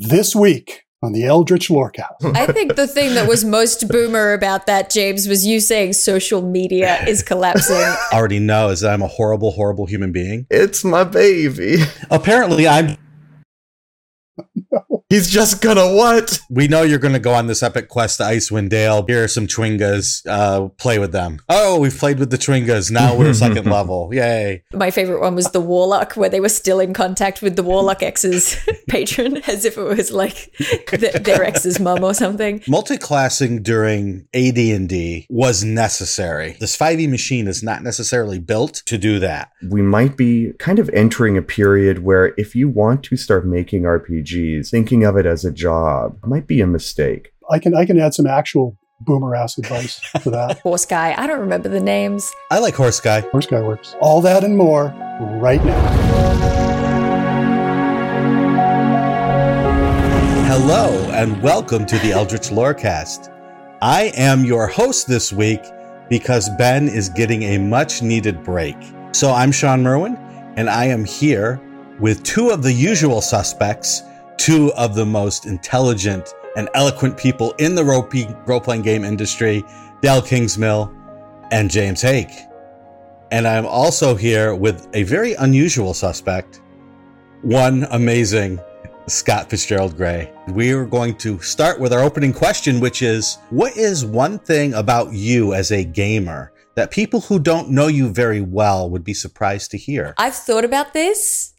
this week on the Eldritch Lorecast. I think the thing that was most boomer about that, James, was you saying social media is collapsing. I already know is that I'm a horrible, horrible human being. It's my baby. Apparently, I'm. He's just gonna what? We know you're going to go on this epic quest to Icewind Dale. Here are some Chwingas. Uh, play with them. Oh, we've played with the Chwingas. Now we're second level. Yay! My favorite one was the Warlock, where they were still in contact with the Warlock X's patron, as if it was like th- their ex's mum or something. Multiclassing during AD&D was necessary. This 5e machine is not necessarily built to do that. We might be kind of entering a period where if you want to start making RPGs, thinking of it as a job might be a mistake. I can I can add some actual boomer ass advice for that. Horse guy. I don't remember the names. I like Horse Guy. Horse guy works. All that and more right now. Hello and welcome to the Eldritch Lorecast. I am your host this week because Ben is getting a much needed break. So I'm Shawn Merwin and I am here with two of the usual suspects, two of the most intelligent and eloquent people in the role playing game industry, Dael Kingsmill and James Haeck. And I'm also here with a very unusual suspect, one amazing Scott Fitzgerald Gray. We are going to start with our opening question, which is What is one thing about you as a gamer that people who don't know you very well would be surprised to hear? I've thought about this.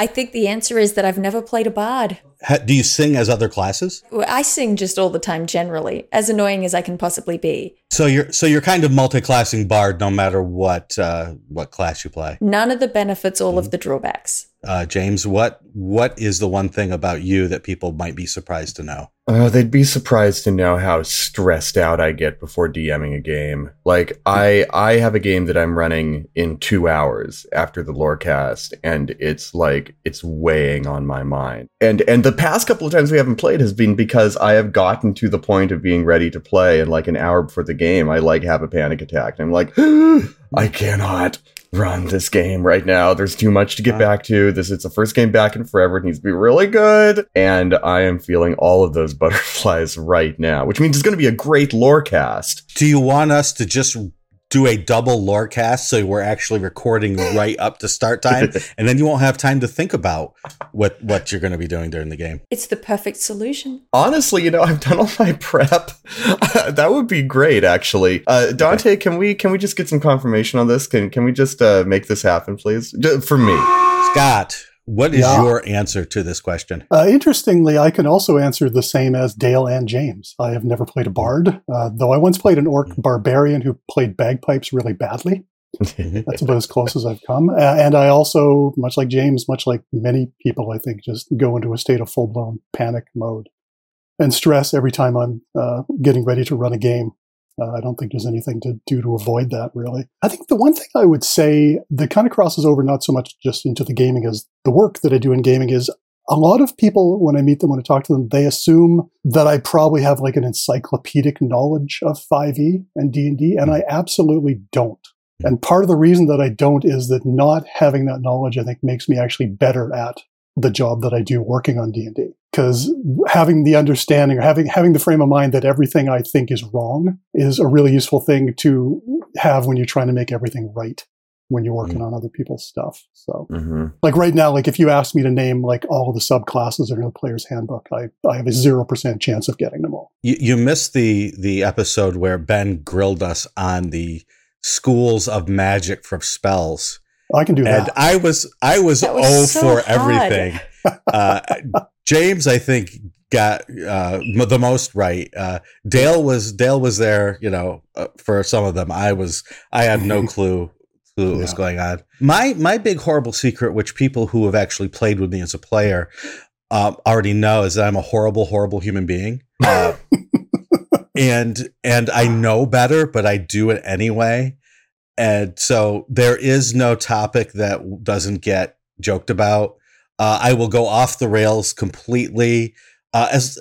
I think the answer is that I've never played a bard. Ha- Do you sing as other classes? I sing just all the time generally, as annoying as I can possibly be. So you're so you're kind of multi-classing bard no matter what uh, what class you play. None of the benefits, all of the drawbacks. Uh, James, what what is the one thing about you that people might be surprised to know? Oh, they'd be surprised to know how stressed out I get before DMing a game. Like I I have a game that I'm running in 2 hours after the lorecast and it's like it's weighing on my mind. And and the past couple of times we haven't played has been because I have gotten to the point of being ready to play and like an hour before the game I like have a panic attack and I'm like I cannot run this game right now. There's too much to get uh. back to. This is the first game back in forever. It needs to be really good. And I am feeling all of those butterflies right now, which means it's going to be a great lore cast. Do you want us to just do a double lore cast so we're actually recording right up to start time and then you won't have time to think about what what you're going to be doing during the game. It's the perfect solution. Honestly, you know, I've done all my prep. that would be great, actually. Uh, Dante, can we can we just get some confirmation on this? Can can we just uh, make this happen, please? Ju- For me. Scott, what is Yeah. your answer to this question? Uh, interestingly, I can also answer the same as Dael and James. I have never played a bard, uh, though I once played an orc barbarian who played bagpipes really badly. That's about as close as I've come. Uh, and I also, much like James, much like many people, I think, just go into a state of full blown panic mode and stress every time I'm uh, getting ready to run a game. Uh, I don't think there's anything to do to avoid that, really. I think the one thing I would say that kind of crosses over not so much just into the gaming as the work that I do in gaming is a lot of people, when I meet them, when I talk to them, they assume that I probably have like an encyclopedic knowledge of 5e and D&D, and I absolutely don't. And part of the reason that I don't is that not having that knowledge, I think, makes me actually better at the job that I do working on D&D. Because having the understanding or having, having the frame of mind that everything I think is wrong is a really useful thing to have when you're trying to make everything right when you're working on other people's stuff. So hmm like right now, like if you asked me to name like all the subclasses in the player's handbook, I, I have a zero percent chance of getting them all. You, you missed the the episode where Ben grilled us on the schools of magic for spells. I can do and that. I was I was, That was oh so for hard. everything. Uh, James, I think, got uh, m- the most right. Uh, Dael was Dael was there, you know, uh, for some of them. I was I had no clue clue what was going on. My my big horrible secret, which people who have actually played with me as a player um, already know, is that I'm a horrible, horrible human being. Uh, and and I know better, but I do it anyway. And so there is no topic that doesn't get joked about. Uh, I will go off the rails completely uh, as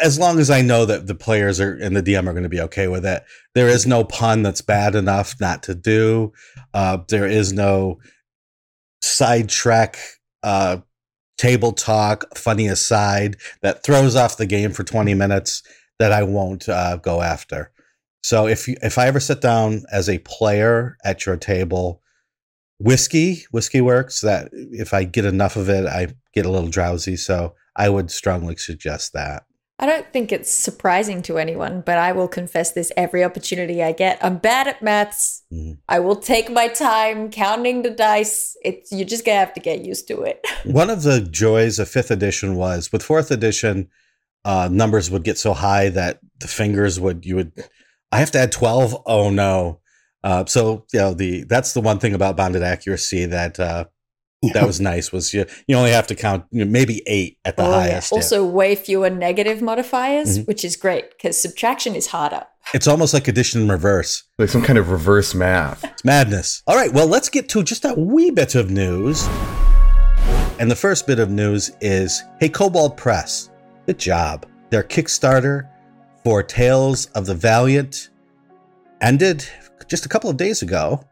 as long as I know that the players are and the DM are going to be okay with it. There is no pun that's bad enough not to do. Uh, there is no sidetrack uh, table talk, funny aside that throws off the game for 20 minutes that I won't uh, go after. So if you, if I ever sit down as a player at your table, whiskey whiskey works. That if I get enough of it, I get a little drowsy. So I would strongly suggest that. I don't think it's surprising to anyone, but I will confess this every opportunity I get. I'm bad at maths. Mm-hmm. I will take my time counting the dice. It's you're just gonna have to get used to it. One of the joys of fifth edition was with fourth edition, uh, numbers would get so high that the fingers would you would I have to add twelve. Oh no. Uh, so you know the that's the one thing about bounded accuracy that uh, that was nice was you you only have to count you know, maybe eight at the oh, highest. Yeah. Also, yeah. way fewer negative modifiers, mm-hmm. which is great because subtraction is harder. It's almost like addition in reverse, like some kind of reverse math. It's madness. All right, well, let's get to just a wee bit of news. And the first bit of news is, hey, Kobold Press, good job. Their Kickstarter for Tales of the Valiant ended just a couple of days ago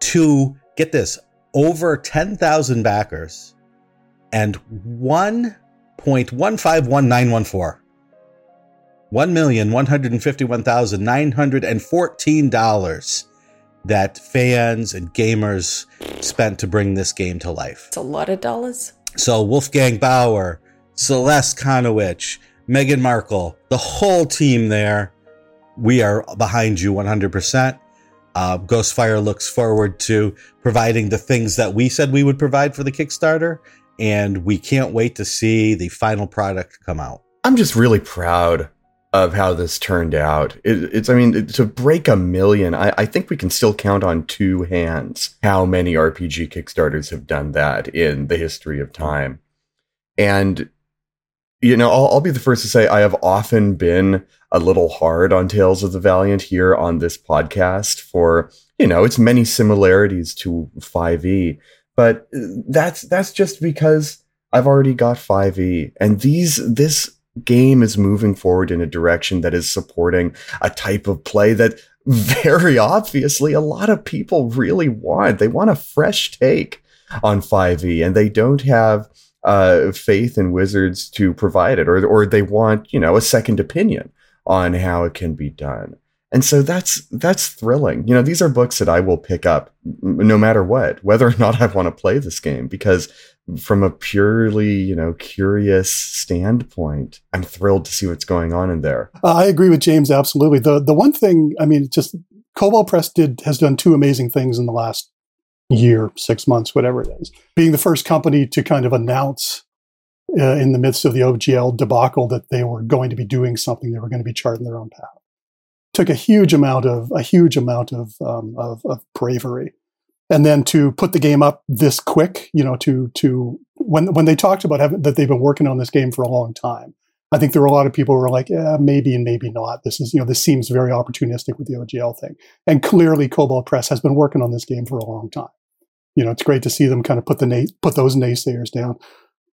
to get this over 10,000 backers and 1.151914. $1,151,914 that fans and gamers spent to bring this game to life. It's a lot of dollars. So Wolfgang Bauer, Celeste Conowitch, Meagan Maricle, the whole team there, we are behind you 100%. Uh, Ghostfire looks forward to providing the things that we said we would provide for the Kickstarter, and we can't wait to see the final product come out. I'm just really proud of how this turned out. It, it's, I mean, to break a million, I, I, think we can still count on two hands how many RPG Kickstarters have done that in the history of time. And, you know, I'll, I'll be the first to say I have often been a little hard on Tales of the Valiant here on this podcast for, you know, its many similarities to 5e. But uh, that's that's just because I've already got 5e. And these this game is moving forward in a direction that is supporting a type of play that very obviously a lot of people really want. They want a fresh take on 5e and they don't have uh, faith in wizards to provide it or or they want, you know, a second opinion on how it can be done. And so that's that's thrilling. You know, these are books that I will pick up no matter what, whether or not I want to play this game because from a purely, you know, curious standpoint, I'm thrilled to see what's going on in there. Uh, I agree with James absolutely. The the one thing, I mean, just Kobold Press did has done two amazing things in the last year, 6 months, whatever it is. Being the first company to kind of announce uh, in the midst of the OGL debacle that they were going to be doing something. They were going to be charting their own path. Took a huge amount of a huge amount of, um, of, of bravery, and then to put the game up this quick. You know, to to when when they talked about having, that they've been working on this game for a long time. I think there were a lot of people who were like, yeah, maybe and maybe not. This is, you know, this seems very opportunistic with the OGL thing. And clearly, Kobold Press has been working on this game for a long time. You know, it's great to see them kind of put the na- put those naysayers down.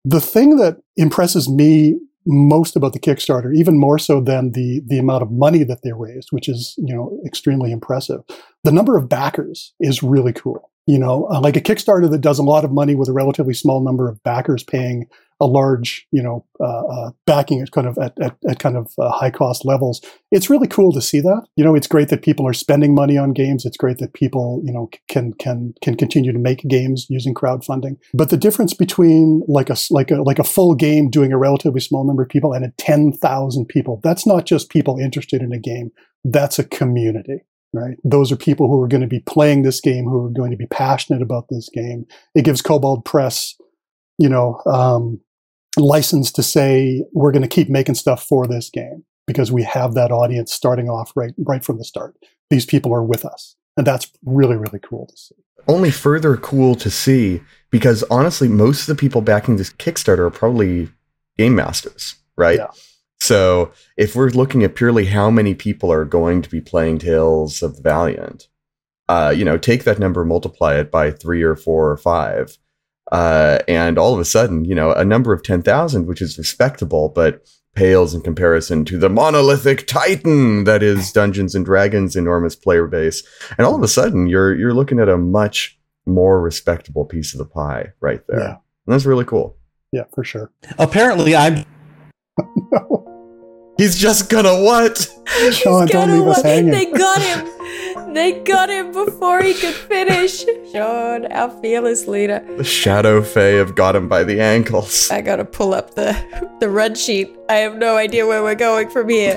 The thing that impresses me most about the Kickstarter, even more so than the the amount of money that they raised, which is you know extremely impressive, the number of backers is really cool. You know, uh, like a Kickstarter that does a lot of money with a relatively small number of backers paying a large, you know, uh, uh, backing at kind of at, at, at kind of uh, high cost levels. It's really cool to see that. You know, it's great that people are spending money on games. It's great that people, you know, can can can continue to make games using crowdfunding. But the difference between like a like a like a full game doing a relatively small number of people and a ten thousand people, that's not just people interested in a game. That's a community right? Those are people who are going to be playing this game, who are going to be passionate about this game. It gives Kobold Press, you know, um, license to say we're going to keep making stuff for this game because we have that audience starting off right right from the start. These people are with us, and that's really really cool to see. Only further cool to see because honestly, most of the people backing this Kickstarter are probably game masters, right? Yeah. So if we're looking at purely how many people are going to be playing Tales of the Valiant, uh, you know, take that number, multiply it by three or four or five, uh, and all of a sudden, you know, a number of 10,000, which is respectable, but pales in comparison to the monolithic titan that is Dungeons and Dragons' enormous player base. And all of a sudden, you're you're looking at a much more respectable piece of the pie right there. Yeah. And that's really cool. yeah, for sure. Apparently, I'm. no. He's just gonna what? Shawn, don't leave us hanging. They got him. They got him before he could finish. Shawn, our fearless leader. The Shadow Fae have got him by the ankles. I gotta pull up the the run sheet. I have no idea where we're going from here.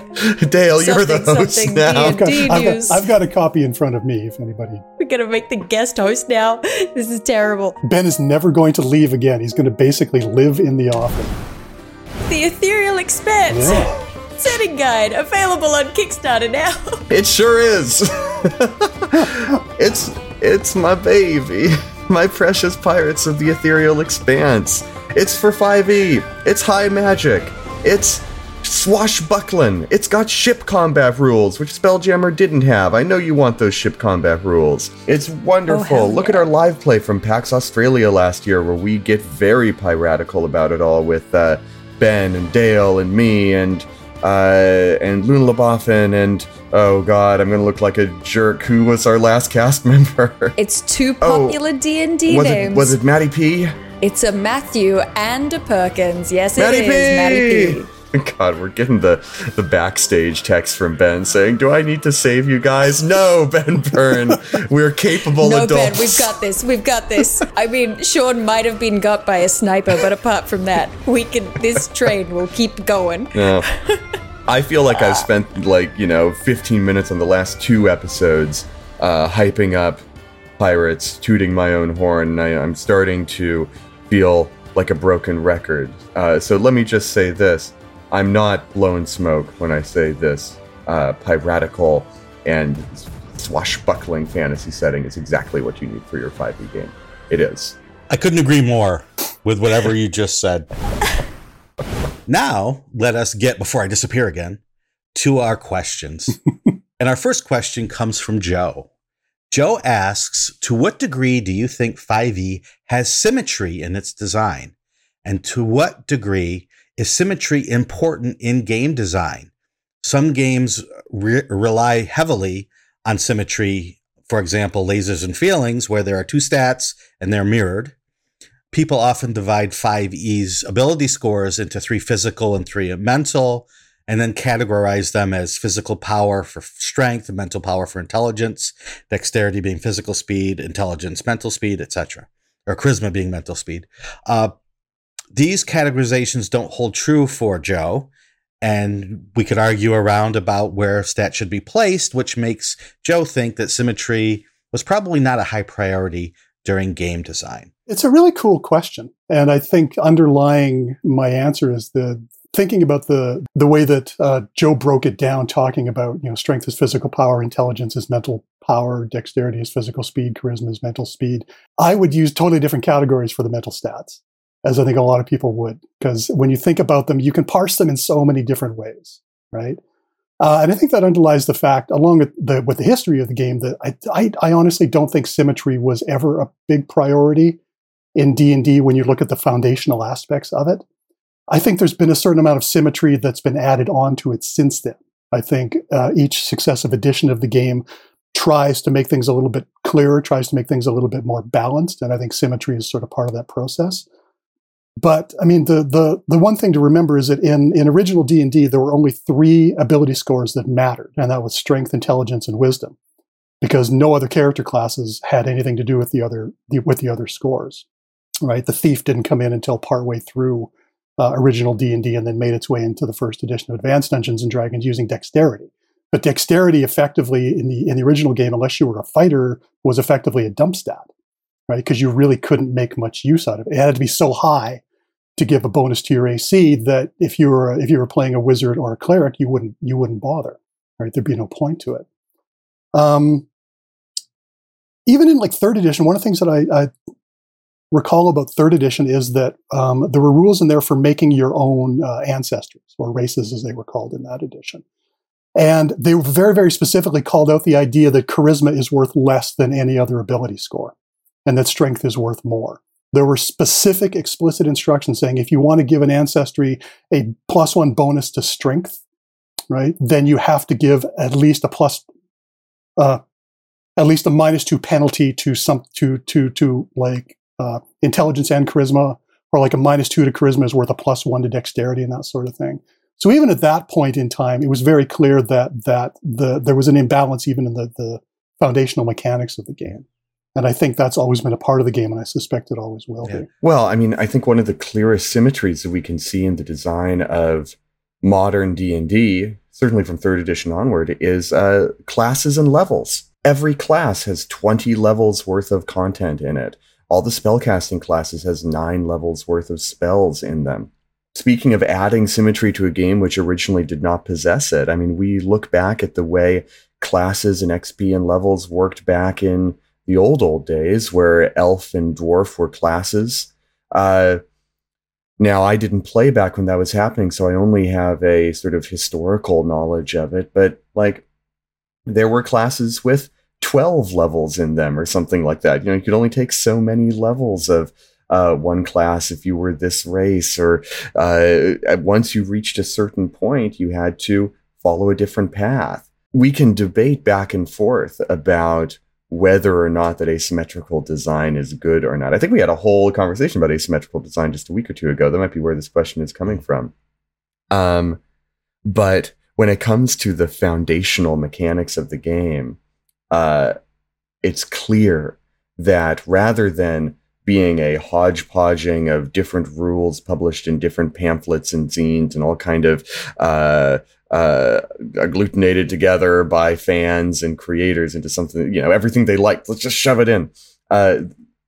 Dael, you're the host now. I've got, D I've, got, I've got a copy in front of me if anybody. We're gonna make the guest host now. This is terrible. Ben is never going to leave again. He's going to basically live in the office. The Aetherial Expanse. Yeah. Setting guide available on Kickstarter now. It sure is. it's it's my baby. My precious pirates of the Aetherial Expanse. It's for 5e. It's high magic. It's swashbuckling. It's got ship combat rules, which Spelljammer didn't have. I know you want those ship combat rules. It's wonderful. Oh, Look at our live play from PAX Australia last year, where we get very piratical about it all with uh, Ben and Dael and me and uh, and Luna LaBoffin and oh god, I'm gonna look like a jerk. Who was our last cast member? It's two Oh, popular D and D was names. it was it Matty P? It's a Matthew and a Perkins. Yes, it is P. Matty P. God, we're getting the the backstage text from Ben saying, "Do I need to save you guys?" No, Ben Byrne, we're capable No, adults. Ben, we've got this. We've got this. I mean, Shawn might have been got by a sniper, but apart from that, we can. This train will keep going. Yeah. I feel like I've spent like, you know, 15 minutes on the last two episodes uh, hyping up pirates, tooting my own horn, and I, I'm starting to feel like a broken record. Uh, so let me just say this I'm not blowing smoke when I say this. Uh, piratical and swashbuckling fantasy setting is exactly what you need for your 5e game. It is. I couldn't agree more with whatever you just said. Now, let us get, before I disappear again, to our questions. and our first question comes from Joe. Joe asks To what degree do you think 5e has symmetry in its design? And to what degree is symmetry important in game design? Some games re- rely heavily on symmetry, for example, lasers and feelings, where there are two stats and they're mirrored people often divide 5e's ability scores into three physical and three mental and then categorize them as physical power for strength and mental power for intelligence dexterity being physical speed intelligence mental speed etc or charisma being mental speed uh, these categorizations don't hold true for joe and we could argue around about where stats should be placed which makes joe think that symmetry was probably not a high priority during game design It's a really cool question. And I think underlying my answer is the thinking about the the way that uh, Joe broke it down, talking about you know strength is physical power, intelligence is mental power, dexterity is physical speed, charisma is mental speed. I would use totally different categories for the mental stats, as I think a lot of people would, because when you think about them, you can parse them in so many different ways, right? Uh, and I think that underlies the fact, along with the with the history of the game, that I, I, I honestly don't think symmetry was ever a big priority in D&D when you look at the foundational aspects of it. I think there's been a certain amount of symmetry that's been added onto it since then. I think uh, each successive edition of the game tries to make things a little bit clearer, tries to make things a little bit more balanced, and I think symmetry is sort of part of that process. But I mean, the the the one thing to remember is that in in original D and D there were only three ability scores that mattered, and that was strength, intelligence, and wisdom, because no other character classes had anything to do with the other the, with the other scores. Right, the thief didn't come in until partway through uh, original D and D, and then made its way into the first edition of Advanced Dungeons and Dragons using dexterity. But dexterity, effectively in the in the original game, unless you were a fighter, was effectively a dump stat, right? Because you really couldn't make much use out of it. It had to be so high to give a bonus to your AC that if you were if you were playing a wizard or a cleric, you wouldn't you wouldn't bother, right? There'd be no point to it. Um, even in like third edition, one of the things that I, I recall about third edition is that um, there were rules in there for making your own uh, ancestors or races, as they were called in that edition. And they very, very specifically called out the idea that charisma is worth less than any other ability score and that strength is worth more. There were specific explicit instructions saying if you want to give an ancestry a plus one bonus to strength, right, then you have to give at least a plus, uh, at least a minus two penalty to some to to to like uh, intelligence and charisma, or like a minus two to charisma is worth a plus one to dexterity and that sort of thing. So even at that point in time, it was very clear that that the there was an imbalance even in the the foundational mechanics of the game. And I think that's always been a part of the game, and I suspect it always will yeah. be. Well, I mean, I think one of the clearest symmetries that we can see in the design of modern D and D, certainly from third edition onward, is uh, classes and levels. Every class has twenty levels worth of content in it. All the spellcasting classes has nine levels worth of spells in them. Speaking of adding symmetry to a game which originally did not possess it, I mean, we look back at the way classes and XP and levels worked back in the old old days where elf and dwarf were classes. Uh, now I didn't play back when that was happening, so I only have a sort of historical knowledge of it. But like, there were classes with twelve levels in them or something like that. You know, you could only take so many levels of uh, one class if you were this race, or uh, once you reached a certain point, you had to follow a different path. We can debate back and forth about whether or not that asymmetrical design is good or not. I think we had a whole conversation about asymmetrical design just a week or two ago. That might be where this question is coming from. Um, but when it comes to the foundational mechanics of the game, uh, it's clear that rather than being a hodgepodging of different rules published in different pamphlets and zines and all kind of uh, uh, agglutinated together by fans and creators into something, you know, everything they liked. Let's just shove it in. Uh,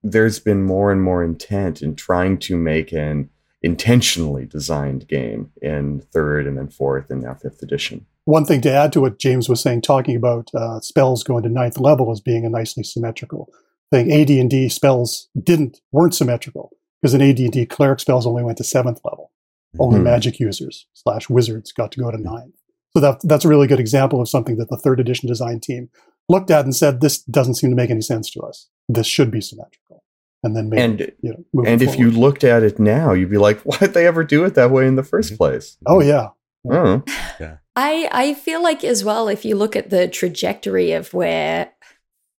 there's been more and more intent in trying to make an intentionally designed game in third and then fourth and now fifth edition. One thing to add to what James was saying, talking about uh, spells going to ninth level as being a nicely symmetrical thing. AD&D spells didn't weren't symmetrical because in AD&D cleric spells only went to seventh level. Only mm-hmm. magic users slash wizards got to go to ninth. So that that's a really good example of something that the third edition design team looked at and said, "This doesn't seem to make any sense to us. This should be symmetrical." And then maybe, and you know, and if you looked at it now, you'd be like, "Why'd they ever do it that way in the 1st mm-hmm. place?" Oh yeah. Oh. yeah. I I feel like as well if you look at the trajectory of where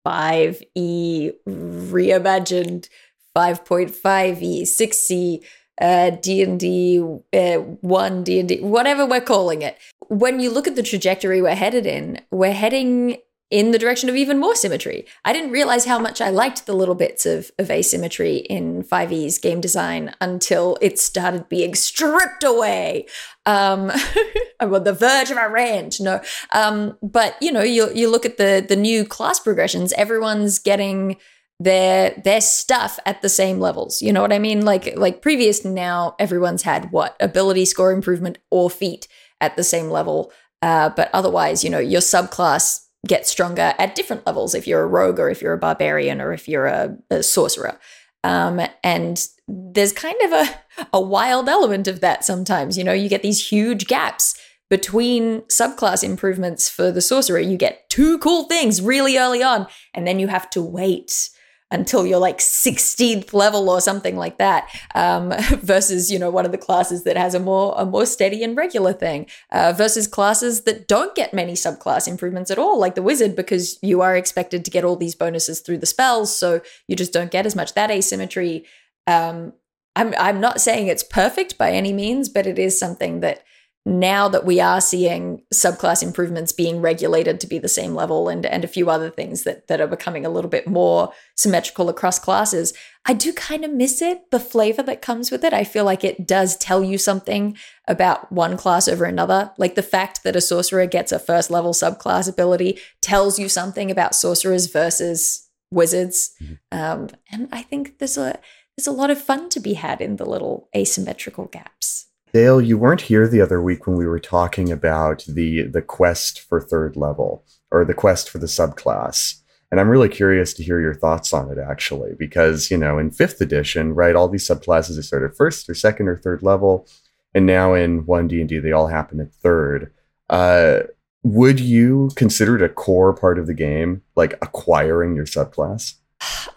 5e reimagined 5.5e 6e uh, D&D uh, 1, D&D, whatever we're calling it. When you look at the trajectory we're headed in, we're heading in the direction of even more symmetry. I didn't realize how much I liked the little bits of, of asymmetry in 5e's game design until it started being stripped away. Um, I'm on the verge of a rant. No, um, but you know, you you look at the the new class progressions. Everyone's getting their their stuff at the same levels. You know what I mean? Like like previous now, everyone's had what ability score improvement or feat at the same level. Uh, but otherwise, you know, your subclass gets stronger at different levels if you're a rogue or if you're a barbarian or if you're a, a sorcerer. Um, and there's kind of a, a wild element of that sometimes. You know, you get these huge gaps between subclass improvements for the sorcerer. You get two cool things really early on, and then you have to wait until you're like 16th level or something like that um, versus you know one of the classes that has a more a more steady and regular thing uh, versus classes that don't get many subclass improvements at all like the wizard because you are expected to get all these bonuses through the spells so you just don't get as much. That asymmetry um, I'm, I'm not saying it's perfect by any means but it is something that now that we are seeing subclass improvements being regulated to be the same level and, and a few other things that, that are becoming a little bit more symmetrical across classes, I do kind of miss it, the flavor that comes with it. I feel like it does tell you something about one class over another. Like the fact that a sorcerer gets a first level subclass ability tells you something about sorcerers versus wizards. Mm-hmm. Um, and I think there's a there's a lot of fun to be had in the little asymmetrical gaps. Dael, you weren't here the other week when we were talking about the the quest for third level or the quest for the subclass. And I'm really curious to hear your thoughts on it actually, because you know, in fifth edition, right, all these subclasses are started first or second or third level, and now in one D and D they all happen at third. Uh, would you consider it a core part of the game, like acquiring your subclass?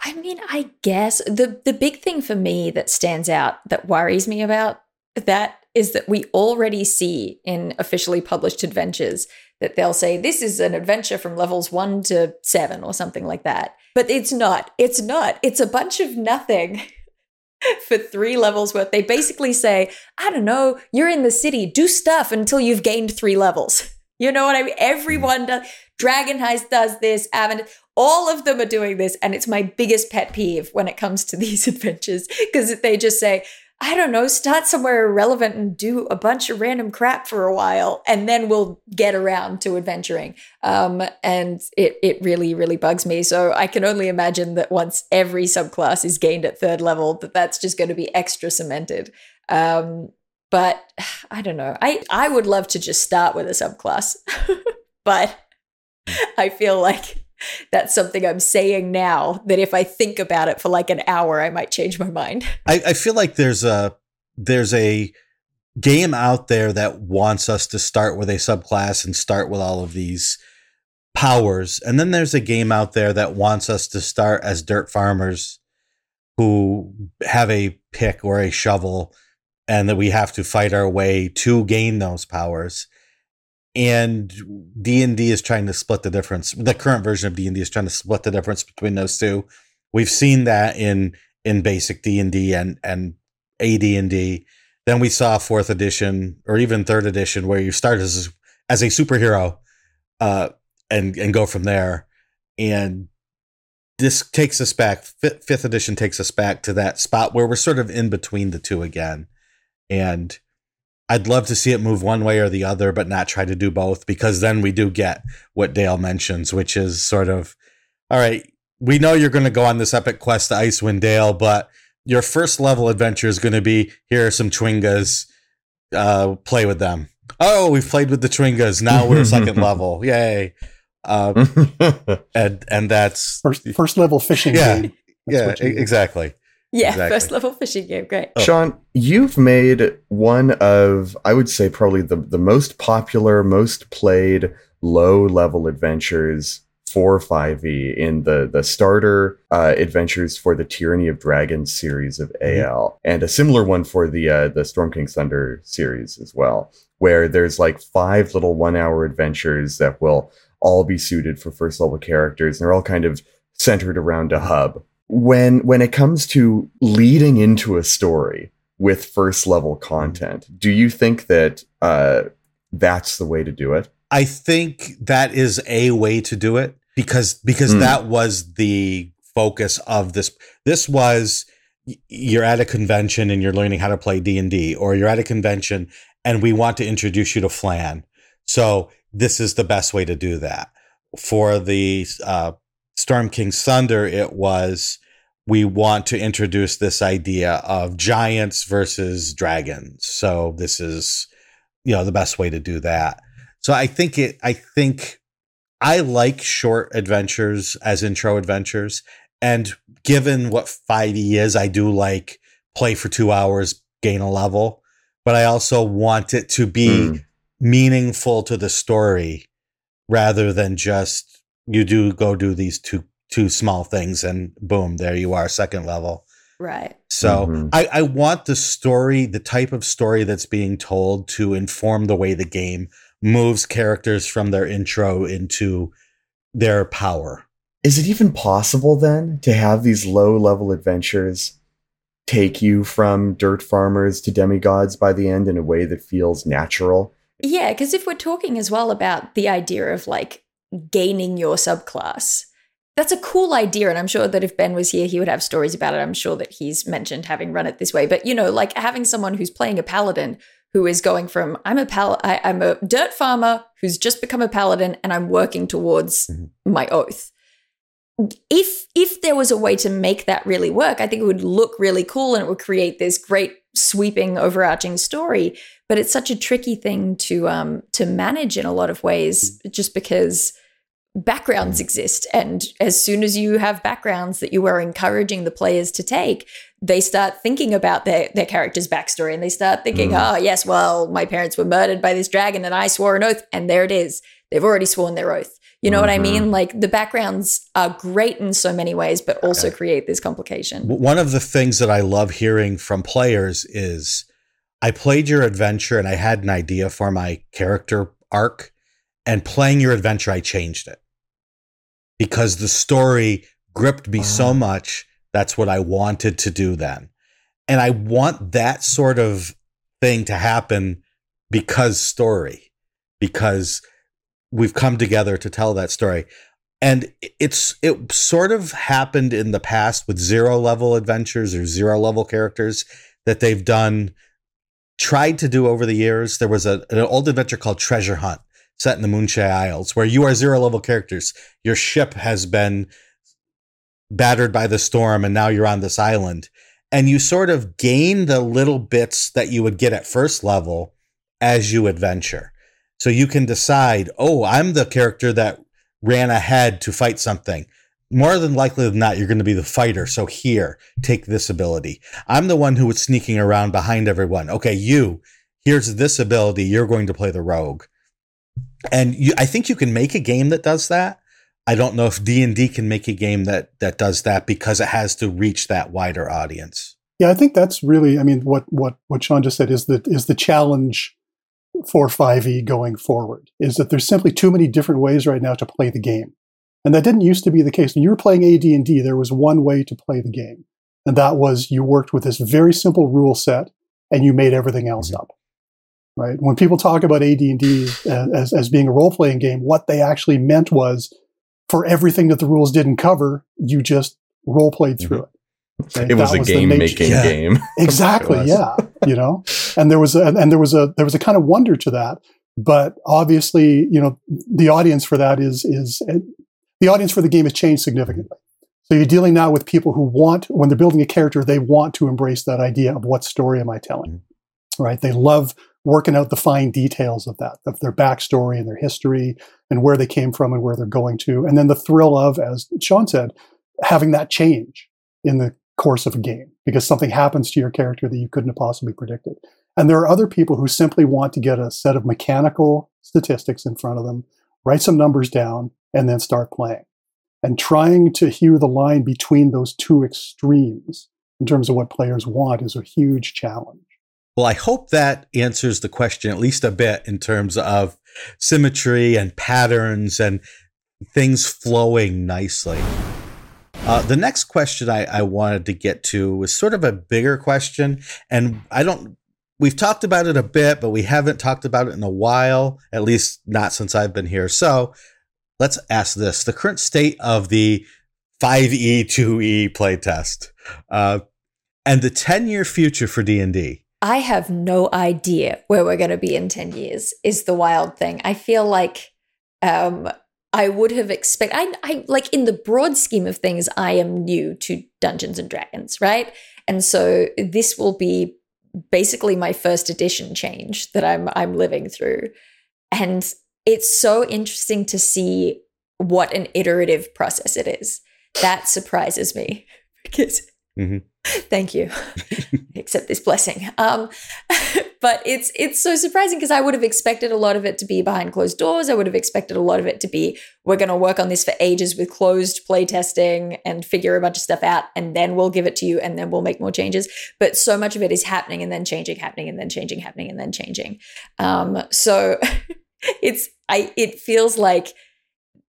I mean, I guess the the big thing for me that stands out that worries me about that is that we already see in officially published adventures that they'll say this is an adventure from levels one to seven or something like that. But it's not. It's not. It's a bunch of nothing. for three levels worth. They basically say, I don't know, you're in the city, do stuff until you've gained three levels. You know what I mean? Everyone does. Dragon Heist does this. Avon, all of them are doing this. And it's my biggest pet peeve when it comes to these adventures because they just say, I don't know, start somewhere irrelevant and do a bunch of random crap for a while, and then we'll get around to adventuring. Um, and it it really really bugs me. So I can only imagine that once every subclass is gained at third level, that that's just going to be extra cemented. Um, but I don't know. I I would love to just start with a subclass, but I feel like that's something I'm saying now that if I think about it for like an hour, I might change my mind. I, I feel like there's a there's a game out there that wants us to start with a subclass and start with all of these powers. And then there's a game out there that wants us to start as dirt farmers who have a pick or a shovel and that we have to fight our way to gain those powers and D&D is trying to split the difference. The current version of D&D is trying to split the difference between those two. We've seen that in in basic D&D and and AD&D. Then we saw 4th edition or even 3rd edition where you start as as a superhero uh and and go from there. And this takes us back 5th edition takes us back to that spot where we're sort of in between the two again. And I'd love to see it move one way or the other, but not try to do both because then we do get what Dael mentions, which is sort of, all right, we know you're going to go on this epic quest to Icewind Dale, but your first level adventure is going to be here are some Chwingas, uh, play with them. Oh, we've played with the Chwingas. Now we're second level. Yay. Uh, and and that's first first level fishing yeah, game. That's yeah, exactly. Yeah, exactly. first level fishing game. Great. Oh. Shawn, you've made one of, I would say, probably the, the most popular, most played low level adventures for 5e in the, the starter uh, adventures for the Tyranny of Dragons series of mm-hmm. AL, and a similar one for the uh, the Storm King's Thunder series as well, where there's like five little one hour adventures that will all be suited for first level characters, and they're all kind of centered around a hub when when it comes to leading into a story with first level content, do you think that uh, that's the way to do it? I think that is a way to do it because because mm. that was the focus of this. This was you're at a convention and you're learning how to play D&D or you're at a convention and we want to introduce you to Phlan. So this is the best way to do that. For the uh, Storm King's Thunder, it was we want to introduce this idea of giants versus dragons. So this is, you know, the best way to do that. So I think it, I think I like short adventures as intro adventures. And given what 5e is, I do like play for two hours, gain a level, but I also want it to be mm. meaningful to the story rather than just you do go do these two two small things and boom, there you are, second level. Right. So mm-hmm. I, I want the story, the type of story that's being told to inform the way the game moves characters from their intro into their power. Is it even possible then to have these low level adventures take you from dirt farmers to demigods by the end in a way that feels natural? Yeah, because if we're talking as well about the idea of like gaining your subclass, that's a cool idea. And I'm sure that if Ben was here, he would have stories about it. I'm sure that he's mentioned having run it this way. But, you know, like having someone who's playing a paladin who is going from, I'm a pal- I, am a dirt farmer who's just become a paladin and I'm working towards mm-hmm. my oath. If if there was a way to make that really work, I think it would look really cool and it would create this great sweeping overarching story. But it's such a tricky thing to um to manage in a lot of ways, mm. just because backgrounds exist. And as soon as you have backgrounds that you are encouraging the players to take, they start thinking about their, their character's backstory and they start thinking, mm. oh, yes, well, my parents were murdered by this dragon and I swore an oath. And there it is. They've already sworn their oath. You know mm-hmm. what I mean? Mm-hmm. Like the backgrounds are great in so many ways, but also create this complication. One of the things that I love hearing from players is I played your adventure and I had an idea for my character arc. And playing your adventure, I changed it because the story gripped me so ah. much. That's what I wanted to do then. And I want that sort of thing to happen because story, because we've come together to tell that story. And it's it sort of happened in the past with zero level adventures or zero level characters that they've done tried to do over the years. There was a, an old adventure called Treasure Hunt set in the Moonshae Isles where you are zero level characters. Your ship has been battered by the storm and now you're on this island and you sort of gain the little bits that you would get at first level as you adventure. So you can decide, oh, I'm the character that ran ahead to fight something. More than likely than not, you're going to be the fighter. So here, take this ability. I'm the one who was sneaking around behind everyone. Okay, you, here's this ability. You're going to play the rogue. And you, I think you can make a game that does that. I don't know if D and D can make a game that that does that because it has to reach that wider audience. Yeah, I think that's really. I mean, what what what Shawn just said is that is the challenge for 5e going forward is that there's simply too many different ways right now to play the game, and that didn't used to be the case. When you were playing AD&D, there was one way to play the game, and that was you worked with this very simple rule set and you made everything else mm-hmm. up right? When people talk about AD&D as, as being a role-playing game, what they actually meant was for everything that the rules didn't cover, you just role played through mm-hmm. it. Right? It was that a game making yeah. game. exactly. yeah. You know, and there was a, and there was a, there was a kind of wonder to that. But obviously, you know, the audience for that is, is the audience for the game has changed significantly. So you're dealing now with people who want, when they're building a character, they want to embrace that idea of what story am I telling, mm-hmm. right? They love working out the fine details of that, of their backstory and their history and where they came from and where they're going to. And then the thrill of, as Shawn said, having that change in the course of a game because something happens to your character that you couldn't have possibly predicted. And there are other people who simply want to get a set of mechanical statistics in front of them, write some numbers down, and then start playing. And trying to hew the line between those two extremes in terms of what players want is a huge challenge. Well, I hope that answers the question at least a bit in terms of symmetry and patterns and things flowing nicely. Uh, the next question I, I wanted to get to was sort of a bigger question, and I don't. We've talked about it a bit, but we haven't talked about it in a while, at least not since I've been here. So let's ask this: the current state of the 5e 2e playtest, uh, and the 10 year future for D and D. I have no idea where we're going to be in 10 years, is the wild thing. I feel like um, I would have expected, I, I like in the broad scheme of things, I am new to Dungeons and Dragons, right? And so this will be basically my first edition change that I'm I'm living through. And it's so interesting to see what an iterative process it is. That surprises me because mm-hmm. Thank you. Accept this blessing. Um, but it's it's so surprising because I would have expected a lot of it to be behind closed doors. I would have expected a lot of it to be we're going to work on this for ages with closed play testing and figure a bunch of stuff out, and then we'll give it to you, and then we'll make more changes. But so much of it is happening and then changing, happening and then changing, happening and then changing. Um, so it's I it feels like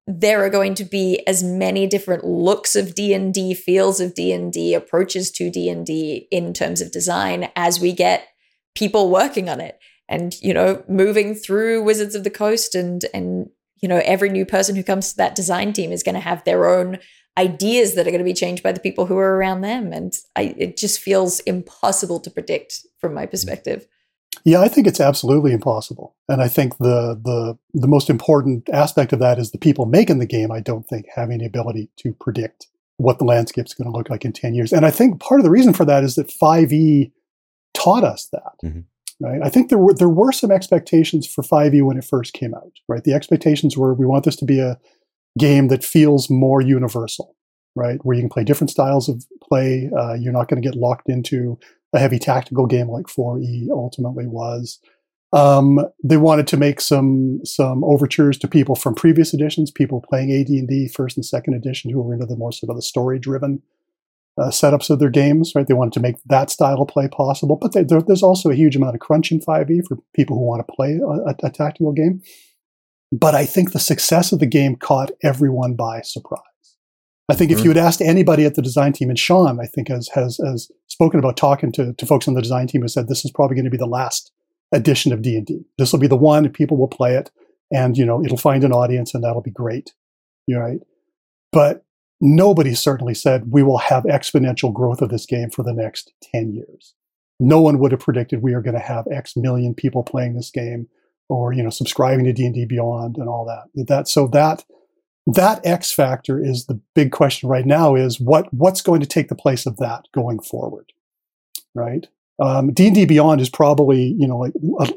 there are going to be as many different looks of D&D, feels of D&D, approaches to D&D in terms of design as we get people working on it and you know moving through Wizards of the Coast and and you know every new person who comes to that design team is going to have their own ideas that are going to be changed by the people who are around them and I, it just feels impossible to predict from my perspective. Yeah, I think it's absolutely impossible. And I think the the the most important aspect of that is the people making the game, I don't think have any ability to predict what the landscape's going to look like in 10 years. And I think part of the reason for that is that 5e taught us that. Mm-hmm. Right? I think there were there were some expectations for 5e when it first came out, right? The expectations were we want this to be a game that feels more universal, right? Where you can play different styles of play. Uh, you're not going to get locked into a heavy tactical game like 4E ultimately was. Um, they wanted to make some some overtures to people from previous editions, people playing AD&D first and second edition who were into the more sort of the story driven uh, setups of their games. Right, they wanted to make that style of play possible. But they, there, there's also a huge amount of crunch in 5e for people who want to play a, a tactical game. But I think the success of the game caught everyone by surprise. I think mm-hmm. if you had asked anybody at the design team, and Shawn, I think, has has, has spoken about talking to, to folks on the design team who said this is probably going to be the last edition of D and D. This will be the one, and people will play it, and you know it'll find an audience, and that'll be great. You're right, but nobody certainly said we will have exponential growth of this game for the next ten years. No one would have predicted we are going to have X million people playing this game, or you know subscribing to D and D Beyond and all that. That so that that X factor is the big question right now is what what's going to take the place of that going forward, right? Um, D&D Beyond is probably, you know, like uh,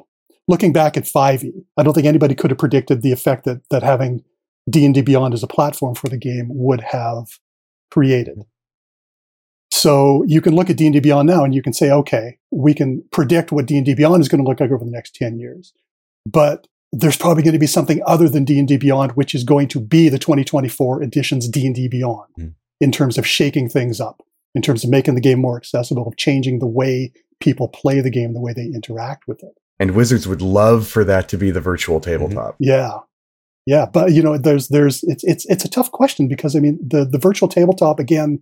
looking back at 5e, I don't think anybody could have predicted the effect that, that having D&D Beyond as a platform for the game would have created. So you can look at D&D Beyond now and you can say, okay, we can predict what D&D Beyond is going to look like over the next 10 years. But there's probably going to be something other than D&D Beyond, which is going to be the 2024 edition's D&D Beyond mm. in terms of shaking things up, in terms of making the game more accessible, of changing the way people play the game, the way they interact with it. And Wizards would love for that to be the virtual tabletop. Mm-hmm. Yeah. Yeah, but you know, there's there's it's it's it's a tough question because I mean the the virtual tabletop again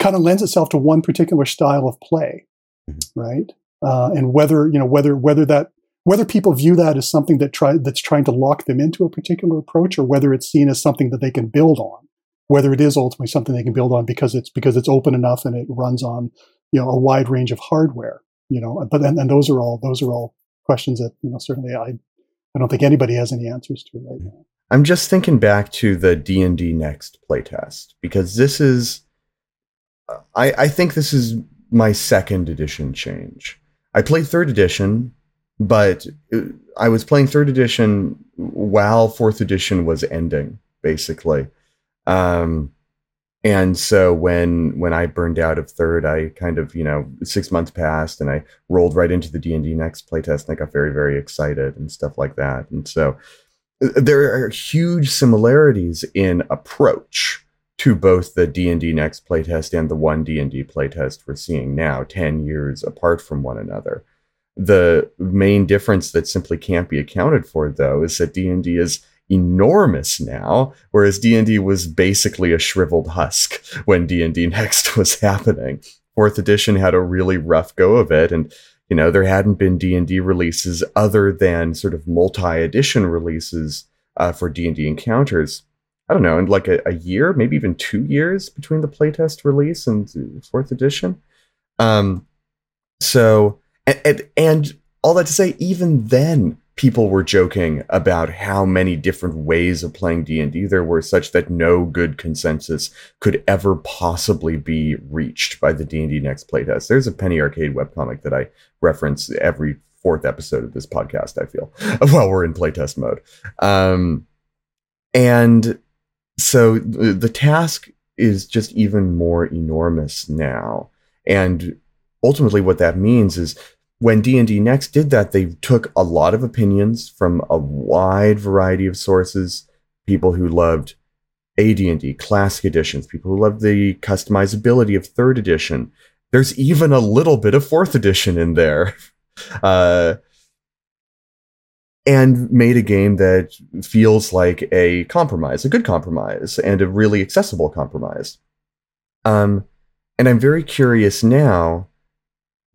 kind of lends itself to one particular style of play, mm-hmm. right? Uh, and whether you know whether whether that whether people view that as something that try that's trying to lock them into a particular approach or whether it's seen as something that they can build on whether it is ultimately something they can build on because it's because it's open enough and it runs on you know a wide range of hardware you know but and, and those are all those are all questions that you know certainly i i don't think anybody has any answers to right now. I'm just thinking back to the d&d next playtest because this is i i think this is my second edition change. I played third edition but I was playing third edition while fourth edition was ending, basically. Um, and so when when I burned out of third, I kind of you know six months passed, and I rolled right into the D and D next playtest, and I got very very excited and stuff like that. And so uh, there are huge similarities in approach to both the D and D next playtest and the one D and D playtest we're seeing now, ten years apart from one another. The main difference that simply can't be accounted for, though, is that D&D is enormous now, whereas D&D was basically a shriveled husk when D&D Next was happening. Fourth edition had a really rough go of it, and you know there hadn't been D&D releases other than sort of multi-edition releases uh, for D&D encounters. I don't know, in like a, a, year, maybe even two years between the playtest release and fourth edition. Um, so and, and, and all that to say, even then, people were joking about how many different ways of playing D&D there were such that no good consensus could ever possibly be reached by the D&D Next playtest. There's a Penny Arcade webcomic that I reference every fourth episode of this podcast, I feel, while we're in playtest mode. Um, and so the task is just even more enormous now. And ultimately what that means is when D&D Next did that, they took a lot of opinions from a wide variety of sources, people who loved AD&D classic editions, people who loved the customizability of third edition. There's even a little bit of fourth edition in there. Uh, and made a game that feels like a compromise, a good compromise, and a really accessible compromise. Um, and I'm very curious now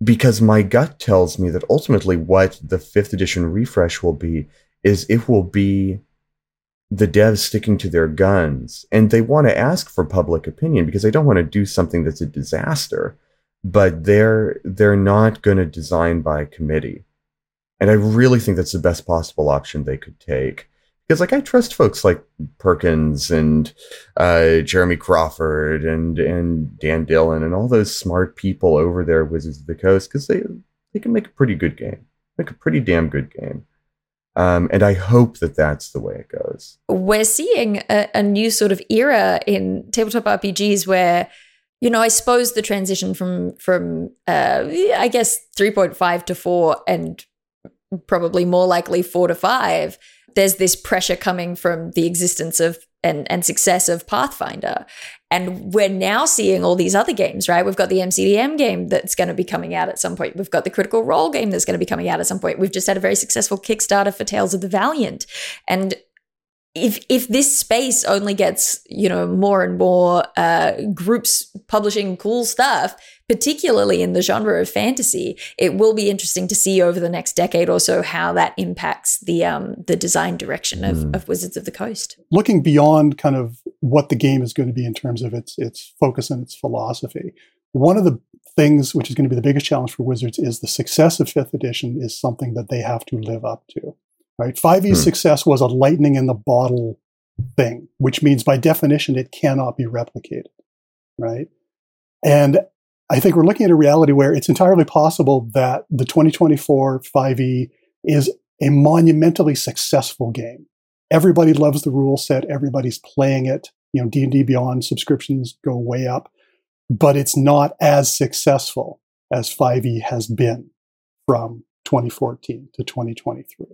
because my gut tells me that ultimately what the fifth edition refresh will be is it will be the devs sticking to their guns. And they want to ask for public opinion because they don't want to do something that's a disaster but they're they're not going to design by committee. And i really think that's the best possible option they could take because like I trust folks like Perkins and uh, Jeremy Crawford and and Dan Dillon and all those smart people over there Wizards of the Coast because they they can make a pretty good game, make a pretty damn good game. Um, and I hope that that's the way it goes. We're seeing a, a new sort of era in tabletop RPGs where you know, I suppose the transition from from uh, I guess three point five to four, and probably more likely four to five, there's this pressure coming from the existence of and, and success of Pathfinder. And we're now seeing all these other games, right? We've got the MCDM game that's going to be coming out at some point. We've got the Critical Role game that's going to be coming out at some point. We've just had a very successful Kickstarter for Tales of the Valiant. And if if this space only gets you know more and more uh, groups publishing cool stuff, particularly in the genre of fantasy, it will be interesting to see over the next decade or so how that impacts the um, the design direction of, mm. of Wizards of the Coast. Looking beyond kind of what the game is going to be in terms of its its focus and its philosophy, one of the things which is going to be the biggest challenge for Wizards is the success of Fifth Edition is something that they have to live up to right? 5e's hmm. success was a lightning in the bottle thing, which means by definition it cannot be replicated, right? And I think we're looking at a reality where it's entirely possible that the 2024 5e is a monumentally successful game. Everybody loves the rule set, everybody's playing it. You know, D&D Beyond subscriptions go way up, but it's not as successful as 5e has been from 2014 to 2023.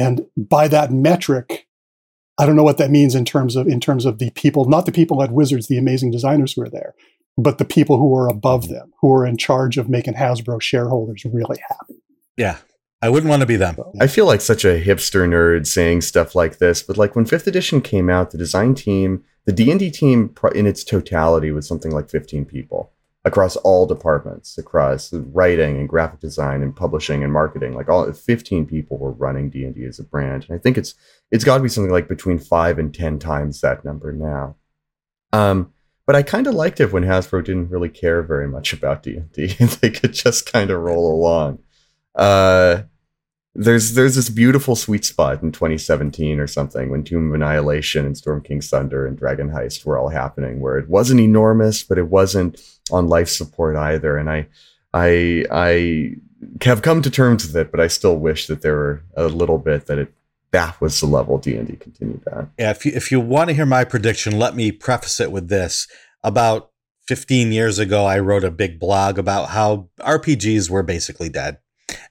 And by that metric, I don't know what that means in terms of in terms of the people, not the people at Wizards, the amazing designers who are there, but the people who are above mm-hmm. them, who are in charge of making Hasbro shareholders really happy. Yeah. I wouldn't want to be them. I feel like such a hipster nerd saying stuff like this, but like when 5th edition came out, the design team, the D&D team in its totality was something like 15 people across all departments, across writing and graphic design and publishing and marketing. Like all 15 people were running D&D as a brand. And I think it's it's got to be something like between 5 and 10 times that number now. Um but I kind of liked it when Hasbro didn't really care very much about D&D. they could just kind of roll along. Uh there's there's this beautiful sweet spot in 2017 or something when Tomb of Annihilation and Storm King's Thunder and Dragon Heist were all happening, where it wasn't enormous, but it wasn't on life support either. And I I I have come to terms with it, but I still wish that there were a little bit that it that was the level D and D continued at. Yeah, if you if you want to hear my prediction, let me preface it with this. About 15 years ago, I wrote a big blog about how RPGs were basically dead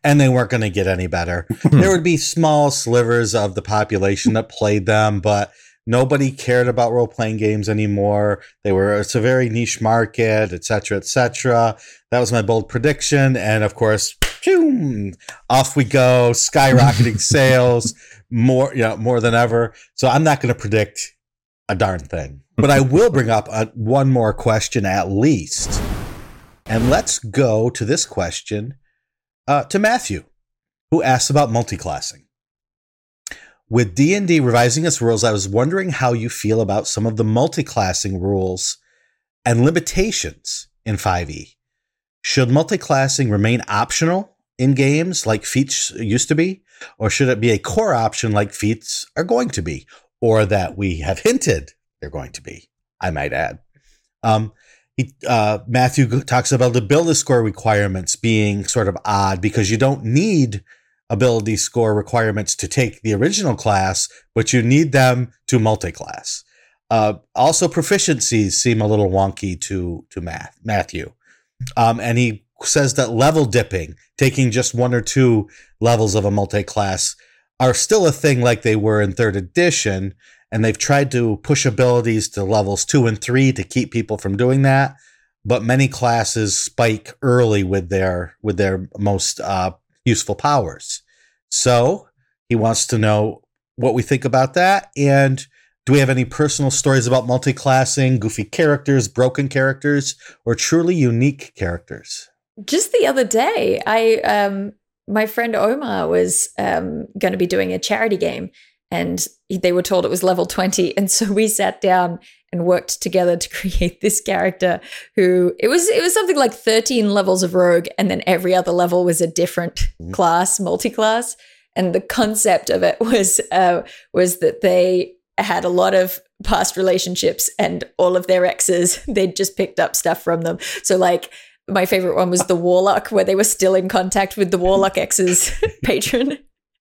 and they weren't going to get any better. there would be small slivers of the population that played them, but nobody cared about role playing games anymore. They were it's a very niche market, etc., etc. That was my bold prediction, and of course, phew, off we go, skyrocketing sales more you know more than ever. So I'm not going to predict a darn thing, but I will bring up a, one more question at least. And let's go to this question uh, to Matthew, who asks about multiclassing. With D&D revising its rules, I was wondering how you feel about some of the multiclassing rules and limitations in 5e. Should multiclassing remain optional in games like feats used to be, or should it be a core option like feats are going to be, or that we have hinted they're going to be? I might add. Um, he, uh, Matthew talks about the ability score requirements being sort of odd because you don't need ability score requirements to take the original class, but you need them to multi-class. Uh, also, proficiencies seem a little wonky to to math, Matthew, um, and he says that level dipping, taking just one or two levels of a multi-class, are still a thing like they were in third edition, and they've tried to push abilities to levels two and three to keep people from doing that. But many classes spike early with their with their most uh, useful powers. So he wants to know what we think about that, and do we have any personal stories about multi-classing, goofy characters, broken characters, or truly unique characters? Just the other day, I um, my friend Omar was um, going to be doing a charity game, and they were told it was level 20 and so we sat down and worked together to create this character who it was it was something like 13 levels of rogue and then every other level was a different mm-hmm. class multi-class. And the concept of it was uh, was that they had a lot of past relationships and all of their exes they'd just picked up stuff from them. So like my favorite one was the warlock where they were still in contact with the warlock ex's patron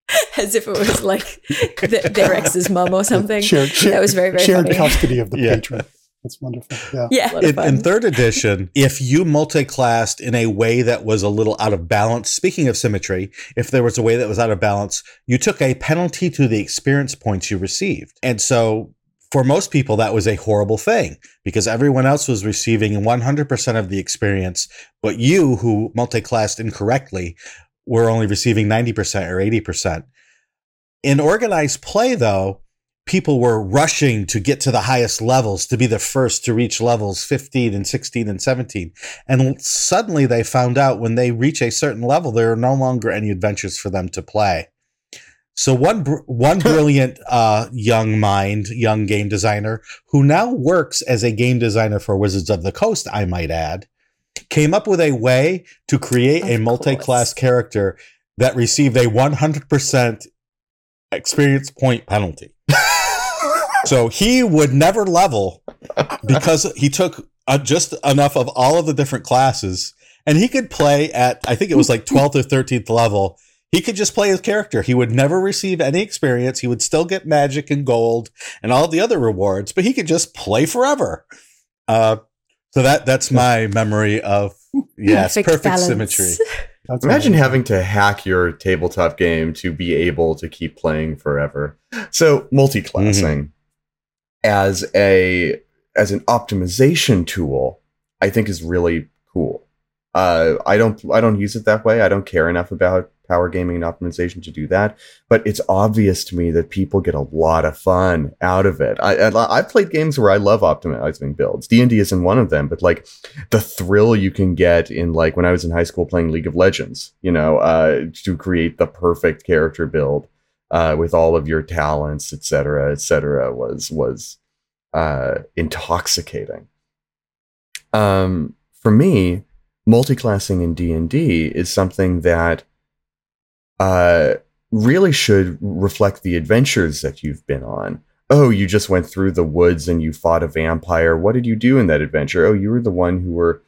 as if it was like the, their ex's mom or something. Shared, shared, that was very, very shared funny. custody of the yeah. patron. That's wonderful. Yeah. Yeah. In, in, third edition, if you multi-classed in a way that was a little out of balance, speaking of symmetry, if there was a way that was out of balance, you took a penalty to the experience points you received. And so for most people, that was a horrible thing because everyone else was receiving 100% of the experience, but you who multi-classed incorrectly we're only receiving 90% or 80%. In organized play, though, people were rushing to get to the highest levels to be the first to reach levels 15 and 16 and 17 and suddenly they found out when they reach a certain level there are no longer any adventures for them to play so one one brilliant uh, young mind young game designer who now works as a game designer for wizards of the coast i might add came up with a way to create of a multi-class character that received a 100% experience point penalty. So he would never level because he took uh, just enough of all of the different classes and he could play at i think it was like 12th or 13th level. He could just play his character. He would never receive any experience. He would still get magic and gold and all the other rewards but he could just play forever. Uh, so that that's my memory of yes perfect, perfect symmetry That's Imagine having to hack your tabletop game to be able to keep playing forever. So multi-classing. Mm-hmm as a as an optimization tool, I think is really cool. Uh, I don't I don't use it that way. I don't care enough about power gaming and optimization to do that. But it's obvious to me that people get a lot of fun out of it. I, I have played games where I love optimizing builds. D and D isn't one of them, but like the thrill you can get in like when I was in high school playing League of Legends, you know, uh, to create the perfect character build uh, with all of your talents, et cetera, et cetera, was was uh, intoxicating. Um, for me, multiclassing in D and D is something that uh, really should reflect the adventures that you've been on. Oh, you just went through the woods and you fought a vampire. What did you do in that adventure? Oh, you were the one who were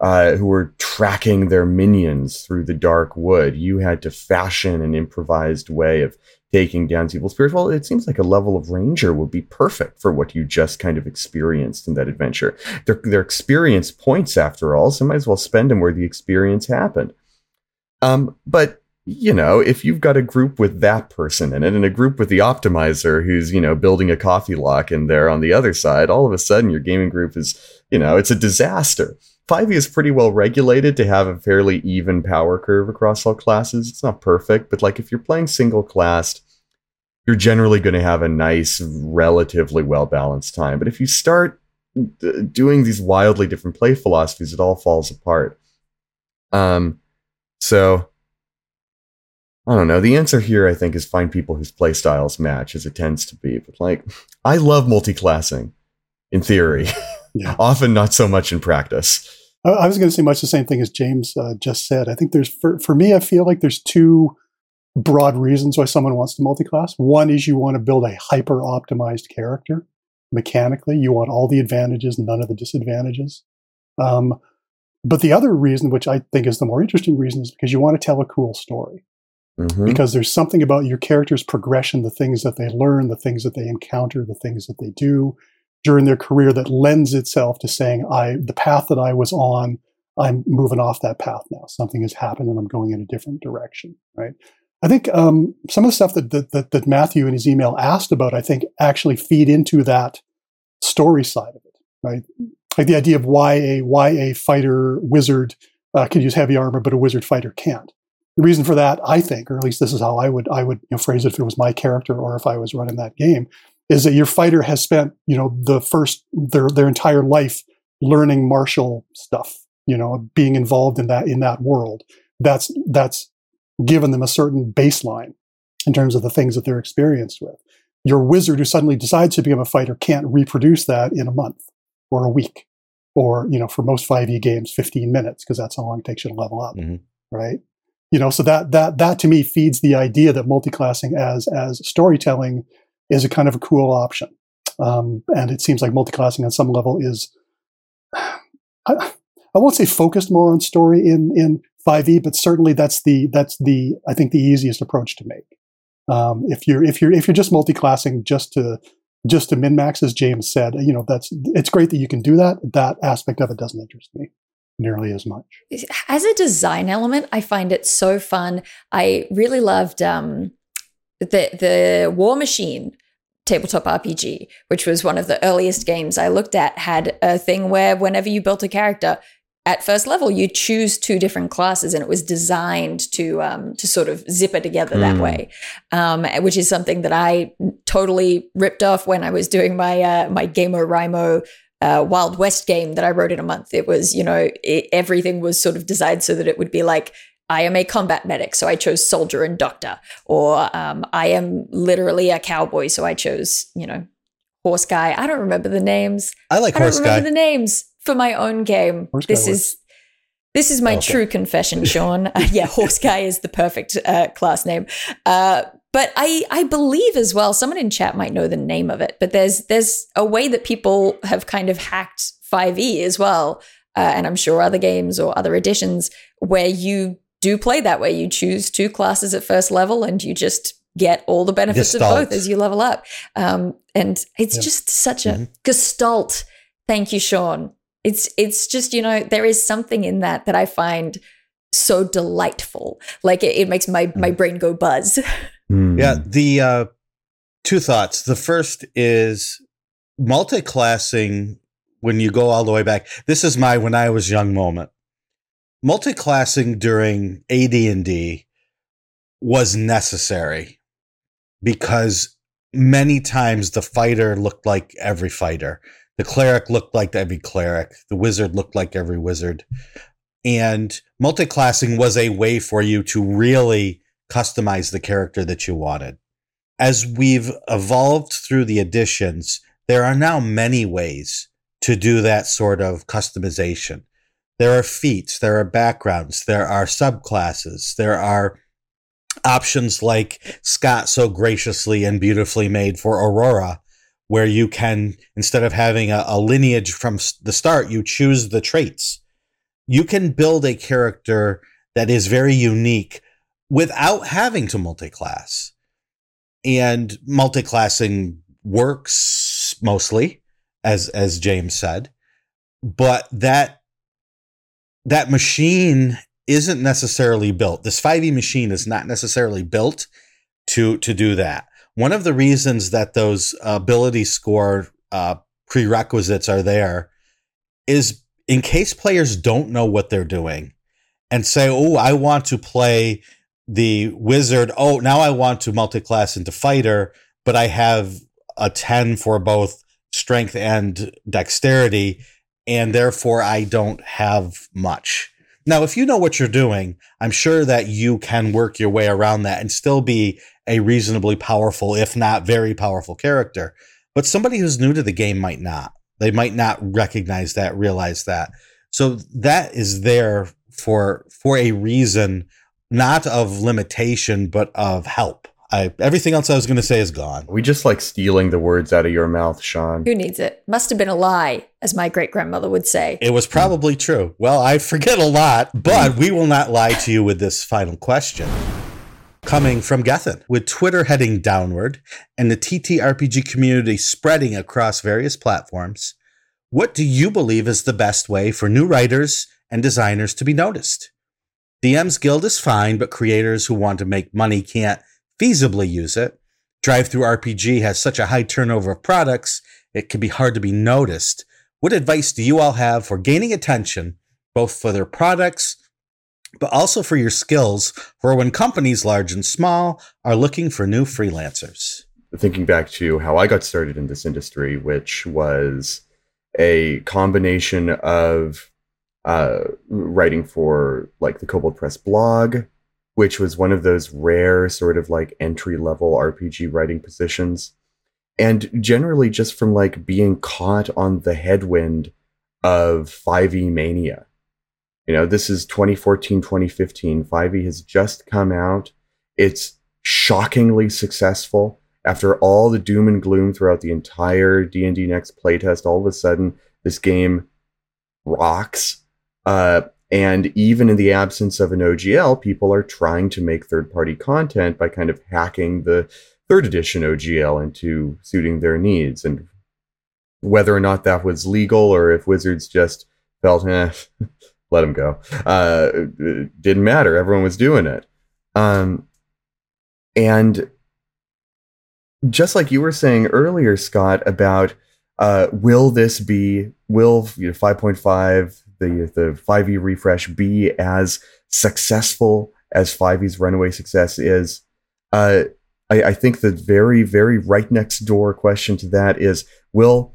uh, who were tracking their minions through the dark wood. You had to fashion an improvised way of taking down evil spirits. Well, it seems like a level of ranger would be perfect for what you just kind of experienced in that adventure. They're, they're experience points after all, so might as well spend them where the experience happened. Um, but you know, if you've got a group with that person in it and a group with the optimizer who's, you know, building a coffeelock in there on the other side, all of a sudden your gaming group is, you know, it's a disaster. 5e is pretty well regulated to have a fairly even power curve across all classes. It's not perfect, but like if you're playing single classed, you're generally going to have a nice, relatively well balanced time. But if you start d- doing these wildly different play philosophies, it all falls apart. Um, so I don't know. The answer here, I think, is find people whose play styles match, as it tends to be. But like, I love multi-classing in theory, yeah. often not so much in practice. I was going to say much the same thing as James uh, just said. I think there's, for, for me, I feel like there's two broad reasons why someone wants to multi-class. One is you want to build a hyper optimized character mechanically. You want all the advantages, none of the disadvantages. Um, but the other reason, which I think is the more interesting reason, is because you want to tell a cool story. Mm-hmm. Because there's something about your character's progression, the things that they learn, the things that they encounter, the things that they do during their career that lends itself to saying, I the path that I was on, I'm moving off that path now. Something has happened and I'm going in a different direction. Right. I think um, some of the stuff that, that, that Matthew in his email asked about, I think, actually feed into that story side of it, right? Like the idea of why a why a fighter wizard uh, can use heavy armor, but a wizard fighter can't. The reason for that, I think, or at least this is how I would I would you know, phrase it if it was my character or if I was running that game, is that your fighter has spent you know the first their their entire life learning martial stuff, you know, being involved in that in that world. That's that's given them a certain baseline in terms of the things that they're experienced with. Your wizard who suddenly decides to become a fighter can't reproduce that in a month or a week or, you know, for most 5e games, 15 minutes, because that's how long it takes you to level up. Mm-hmm. Right. You know, so that that that to me feeds the idea that multiclassing as as storytelling is a kind of a cool option. Um, and it seems like multiclassing on some level is I, I won't say focused more on story in in 5e, but certainly that's the that's the I think the easiest approach to make. Um, if you're if you're if you're just multi-classing just to just to min max, as James said, you know that's it's great that you can do that. That aspect of it doesn't interest me nearly as much. As a design element, I find it so fun. I really loved um, the the War Machine tabletop RPG, which was one of the earliest games I looked at, had a thing where whenever you built a character, at first level you choose two different classes and it was designed to um, to sort of zipper together mm. that hmm. way um, which is something that i totally ripped off when i was doing my uh, my GameoRaimo uh, wild west game that i wrote in a month it was you know it, everything was sort of designed so that it would be like I am a combat medic, so I chose soldier and doctor. Or um, I am literally a cowboy, so I chose, you know, horse guy. I don't remember the names. I like I horse guy. the names for my own game. Horse this is this is my okay. true confession, Shawn. uh, yeah, horse guy is the perfect uh, class name. Uh, but I I believe as well. Someone in chat might know the name of it, but there's there's a way that people have kind of hacked 5e as well, uh, and I'm sure other games or other editions where you do play that way. You choose two classes at first level, and you just get all the benefits gestalt. of both as you level up. Um, and it's just such a mm-hmm. gestalt. Thank you, Shawn. It's it's just you know there is something in that that I find so delightful. Like it, it makes my my mm. brain go buzz. Mm. Yeah. The uh, two thoughts. The first is multi-classing when you go all the way back. This is my when I was young moment. Multi-classing during AD&D was necessary because many times the fighter looked like every fighter. The cleric looked like every cleric. The wizard looked like every wizard. And multiclassing was a way for you to really customize the character that you wanted. As we've evolved through the editions, there are now many ways to do that sort of customization. There are feats, there are backgrounds, there are subclasses, there are options like Scott so graciously and beautifully made for Aurora, where you can, instead of having a, a lineage from the start, you choose the traits. You can build a character that is very unique without having to multiclass. And multiclassing works mostly, as as James said, but that that machine isn't necessarily built. This 5e machine is not necessarily built to to do that. One of the reasons that those ability score uh, prerequisites are there is in case players don't know what they're doing and say, "Oh, I want to play the wizard. Oh, now I want to multiclass into fighter, but I have a 10 for both strength and dexterity, and therefore I don't have much." Now, if you know what you're doing, I'm sure that you can work your way around that and still be a reasonably powerful, if not very powerful character. But somebody who's new to the game might not. They might not recognize that, realize that. So that is there for for a reason, not of limitation, but of help. I, everything else I was going to say is gone. We just like stealing the words out of your mouth, Shawn. Who needs it? Must have been a lie, as my great grandmother would say. It was probably true. Well, I forget a lot, but we will not lie to you with this final question. Coming from Gethin, with Twitter heading downward and the TTRPG community spreading across various platforms, what do you believe is the best way for new writers and designers to be noticed? DM's Guild is fine, but creators who want to make money can't feasibly use it. Drive Through RPG has such a high turnover of products, it can be hard to be noticed. What advice do you all have for gaining attention, both for their products, but also for your skills for when companies large and small are looking for new freelancers? Thinking back to how I got started in this industry, which was a combination of uh, writing for like the Kobold Press blog, which was one of those rare sort of like entry level RPG writing positions. And generally just from like being caught on the headwind of 5e mania. You know, this is 2014, 2015. 5e has just come out. It's shockingly successful. After all the doom and gloom throughout the entire D&D Next playtest, all of a sudden this game rocks. Uh, and even in the absence of an OGL, people are trying to make third party content by kind of hacking the third edition OGL into suiting their needs. And whether or not that was legal or if Wizards just felt, eh, let them go, uh, didn't matter. Everyone was doing it. Um, and just like you were saying earlier, Scott, about uh, will this be, will you know, 5.5 the the 5e refresh be as successful as 5e's runaway success is? Uh, I, I think the very, very right next door question to that is will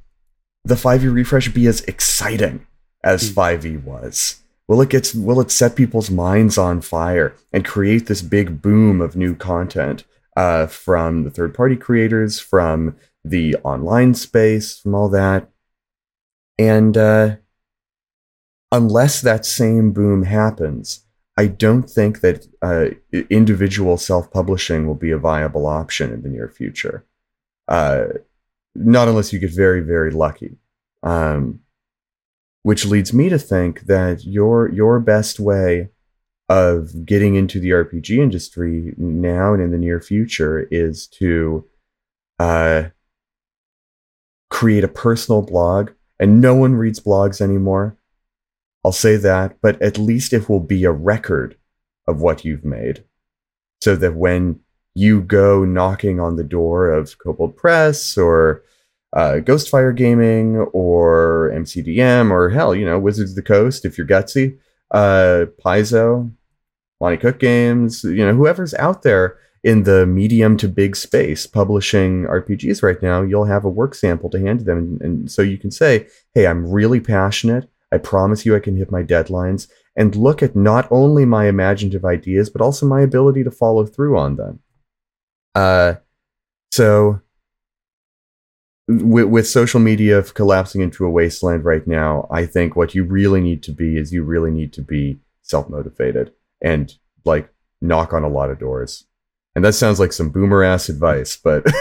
the 5e refresh be as exciting as 5e hmm. was? Will it get will it set people's minds on fire and create this big boom of new content uh, from the third party creators, from the online space, from all that? And uh, unless that same boom happens, I don't think that uh, individual self publishing will be a viable option in the near future. Uh, not unless you get very, very lucky. Um, which leads me to think that your your best way of getting into the RPG industry now and in the near future is to uh, create a personal blog. And no one reads blogs anymore. I'll say that, but at least it will be a record of what you've made. So that when you go knocking on the door of Kobold Press or uh, Ghostfire Gaming or MCDM or hell, you know, Wizards of the Coast, if you're gutsy, uh, Paizo, Monte Cook Games, you know, whoever's out there in the medium to big space publishing RPGs right now, you'll have a work sample to hand to them. And, and so you can say, hey, I'm really passionate. I promise you I can hit my deadlines and look at not only my imaginative ideas, but also my ability to follow through on them. Uh, so with, with social media collapsing into a wasteland right now, I think what you really need to be is you really need to be self motivated and like knock on a lot of doors. And that sounds like some boomer ass advice, but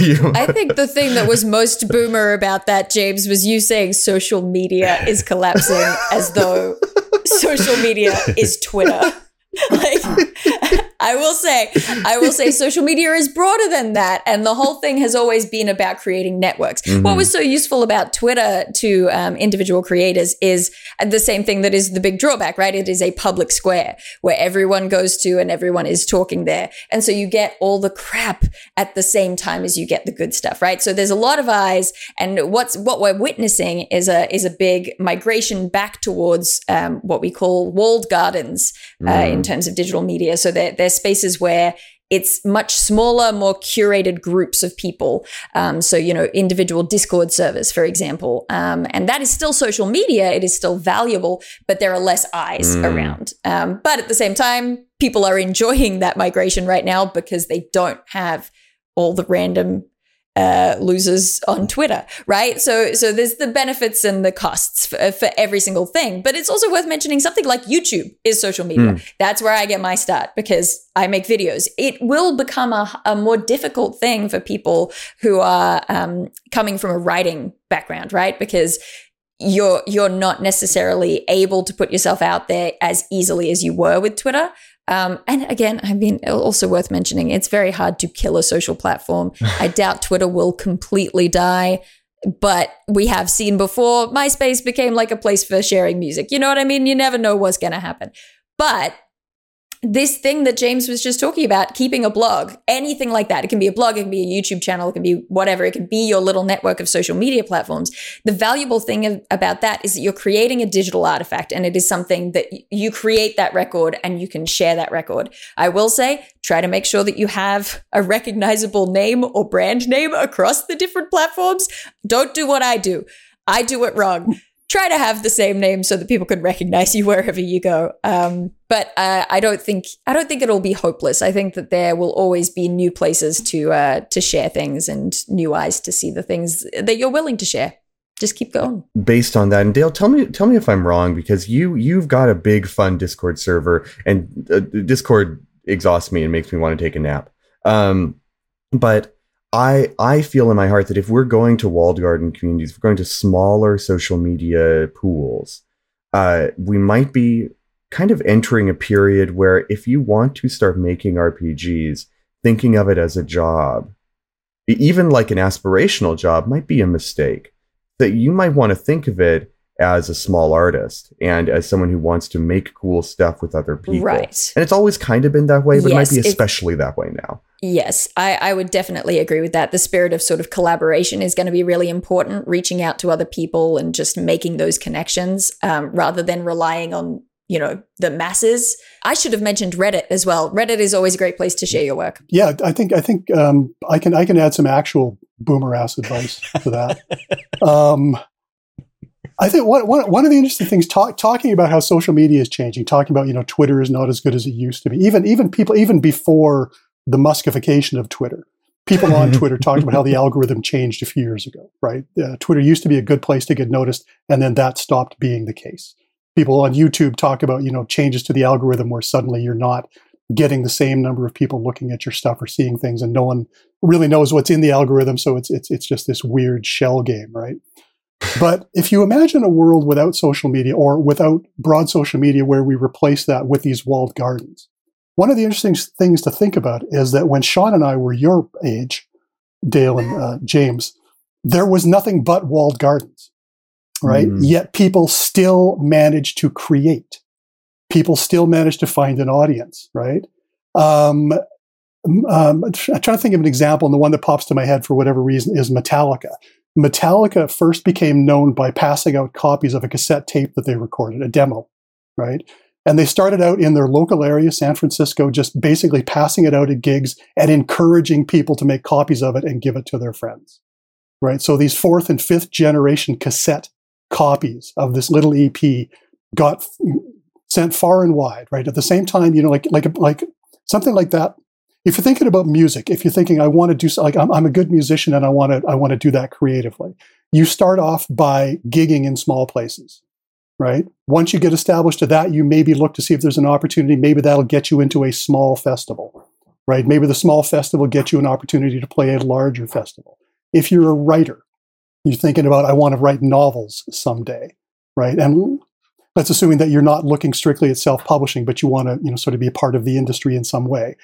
you I think the thing that was most boomer about that, James, was you saying social media is collapsing as though social media is Twitter. like I will say, I will say social media is broader than that. And the whole thing has always been about creating networks. Mm-hmm. What was so useful about Twitter to um, individual creators is the same thing that is the big drawback, right? It is a public square where everyone goes to and everyone is talking there. And so you get all the crap at the same time as you get the good stuff, right? So there's a lot of eyes. And what's, what we're witnessing is a, is a big migration back towards um, what we call walled gardens uh, mm. in terms of digital media. So they're, they're spaces where it's much smaller, more curated groups of people. Um, so, you know, individual Discord servers, for example. Um, and that is still social media. It is still valuable, but there are less eyes mm. around. Um, but at the same time, people are enjoying that migration right now because they don't have all the random uh, losers on Twitter, right? So, so there's the benefits and the costs for, for, every single thing. But it's also worth mentioning something like YouTube is social media. Mm. That's where I get my start because I make videos. It will become a, a more difficult thing for people who are um, coming from a writing background, right? Because you're you're not necessarily able to put yourself out there as easily as you were with Twitter. Um, and again, I mean, also worth mentioning, it's very hard to kill a social platform. I doubt Twitter will completely die, but we have seen before MySpace became like a place for sharing music. You know what I mean? You never know what's going to happen. But this thing that James was just talking about, keeping a blog, anything like that. It can be a blog, it can be a YouTube channel, it can be whatever. It can be your little network of social media platforms. The valuable thing about that is that you're creating a digital artifact and it is something that you create that record and you can share that record. I will say, try to make sure that you have a recognizable name or brand name across the different platforms. Don't do what I do. I do it wrong try to have the same name so that people can recognize you wherever you go. Um, but uh, I don't think I don't think it'll be hopeless. I think that there will always be new places to uh, to share things and new eyes to see the things that you're willing to share. Just keep going. Based on that, and Dael, tell me tell me if I'm wrong because you you've got a big fun Discord server, and uh, Discord exhausts me and makes me want to take a nap. Um, but I I feel in my heart that if we're going to walled garden communities, if we're going to smaller social media pools, uh, we might be kind of entering a period where if you want to start making RPGs, thinking of it as a job, even like an aspirational job, might be a mistake. That you might want to think of it as a small artist and as someone who wants to make cool stuff with other people. Right. And it's always kind of been that way, but yes, it might be especially that way now Yes, I, I would definitely agree with that. The spirit of sort of collaboration is going to be really important, reaching out to other people and just making those connections um, rather than relying on you know the masses i should have mentioned reddit as well reddit is always a great place to share your work yeah i think i think um, i can i can add some actual boomer ass advice to that um, I think one, one, one of the interesting things talk, talking about how social media is changing, talking about you know Twitter is not as good as it used to be. Even even people even before the Muskification of Twitter, people on Twitter talked about how the algorithm changed a few years ago. Right, uh, Twitter used to be a good place to get noticed, and then that stopped being the case. People on YouTube talk about you know changes to the algorithm where suddenly you're not getting the same number of people looking at your stuff or seeing things, and no one really knows what's in the algorithm. So it's it's it's just this weird shell game, right? But if you imagine a world without social media or without broad social media where we replace that with these walled gardens, one of the interesting things to think about is that when Shawn and I were your age, Dael and uh, James, there was nothing but walled gardens, right? Mm. Yet people still managed to create. People still managed to find an audience, right? Um, um, I'm trying to think of an example, and the one that pops to my head for whatever reason is Metallica. Metallica first became known by passing out copies of a cassette tape that they recorded, a demo, right? And they started out in their local area, San Francisco, just basically passing it out at gigs and encouraging people to make copies of it and give it to their friends, right? So these fourth and fifth generation cassette copies of this little EP got sent far and wide, right? At the same time, you know, like like like something like that if you're thinking about music, if you're thinking, I want to do like I'm, I'm a good musician and I want to I want to do that creatively, you start off by gigging in small places, right? Once you get established to that, you maybe look to see if there's an opportunity. Maybe that'll get you into a small festival, right? Maybe the small festival gets you an opportunity to play a larger festival. If you're a writer, you're thinking about I want to write novels someday, right? And let's assuming that you're not looking strictly at self-publishing, but you want to you know sort of be a part of the industry in some way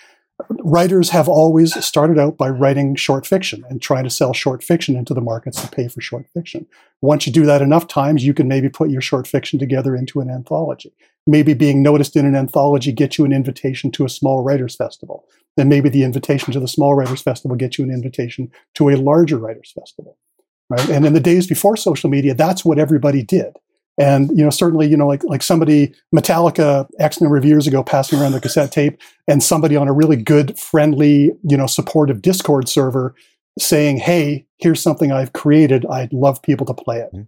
writers have always started out by writing short fiction and trying to sell short fiction into the markets to pay for short fiction. Once you do that enough times, you can maybe put your short fiction together into an anthology. Maybe being noticed in an anthology gets you an invitation to a small writers festival. Then maybe the invitation to the small writers festival gets you an invitation to a larger writers festival. Right? And in the days before social media, that's what everybody did. And you know, certainly, you know, like like somebody Metallica X number of years ago passing around the cassette tape, and somebody on a really good, friendly, you know, supportive Discord server saying, "Hey, here's something I've created. I'd love people to play it." Mm-hmm.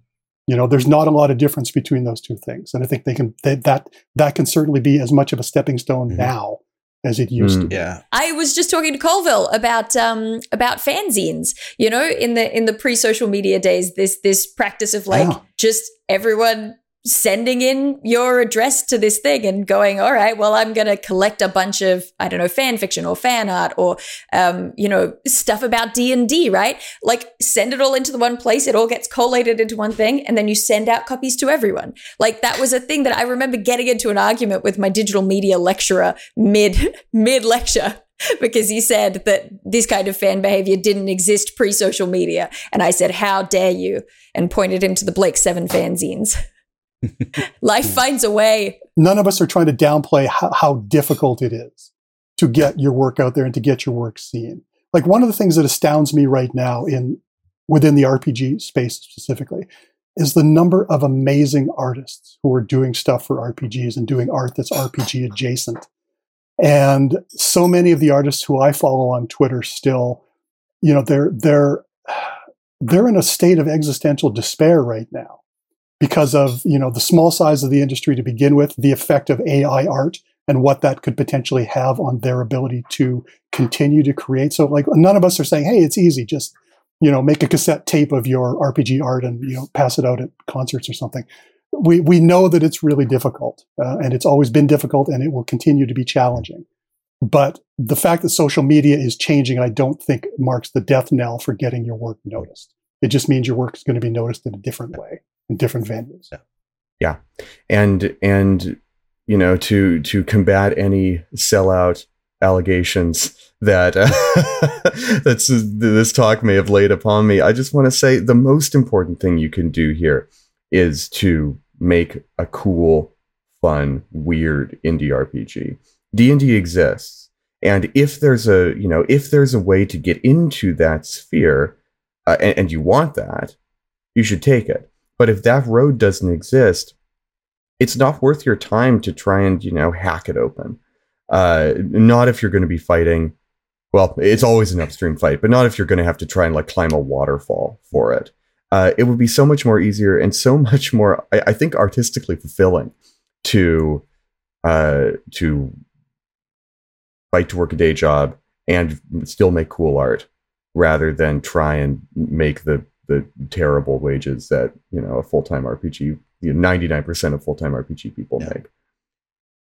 You know, there's not a lot of difference between those two things, and I think they can they, that that can certainly be as much of a stepping stone mm-hmm. now as it used mm. to. Be. Yeah. I was just talking to Colville about um about fanzines. You know, in the in the pre social media days, this this practice of like yeah. just everyone sending in your address to this thing and going, all right, well, I'm going to collect a bunch of, I don't know, fan fiction or fan art or, um, you know, stuff about D and D, right? Like send it all into the one place. It all gets collated into one thing. And then you send out copies to everyone. Like that was a thing that I remember getting into an argument with my digital media lecturer mid, mid lecture because he said that this kind of fan behavior didn't exist pre social media. And I said, how dare you? And pointed him to the Blake Seven fanzines. Life hmm. finds a way. None of us are trying to downplay how, how difficult it is to get your work out there and to get your work seen. Like one of the things that astounds me right now in within the RPG space specifically is the number of amazing artists who are doing stuff for RPGs and doing art that's RPG adjacent. And so many of the artists who I follow on Twitter still, you know, they're they're they're in a state of existential despair right now because of you know the small size of the industry to begin with, the effect of AI art and what that could potentially have on their ability to continue to create. So like none of us are saying, hey, it's easy, just you know make a cassette tape of your RPG art and you know pass it out at concerts or something. We we know that it's really difficult, uh, and it's always been difficult, and it will continue to be challenging. But the fact that social media is changing, I don't think marks the death knell for getting your work noticed. It just means your work is going to be noticed in a different way in different venues. Yeah. yeah. And and you know to to combat any sellout allegations that uh, that's this talk may have laid upon me. I just want to say the most important thing you can do here is to make a cool, fun, weird indie RPG. D&D exists And if there's a, you know, if there's a way to get into that sphere, uh, and, and you want that, you should take it. But if that road doesn't exist, it's not worth your time to try and you know hack it open. Uh, not if you're going to be fighting. Well, it's always an upstream fight, but not if you're going to have to try and like climb a waterfall for it. Uh, it would be so much more easier and so much more, I, I think, artistically fulfilling to uh, to fight to work a day job and still make cool art rather than try and make the the terrible wages that you know a full time RPG, you know, ninety nine percent of full time RPG people yeah. make.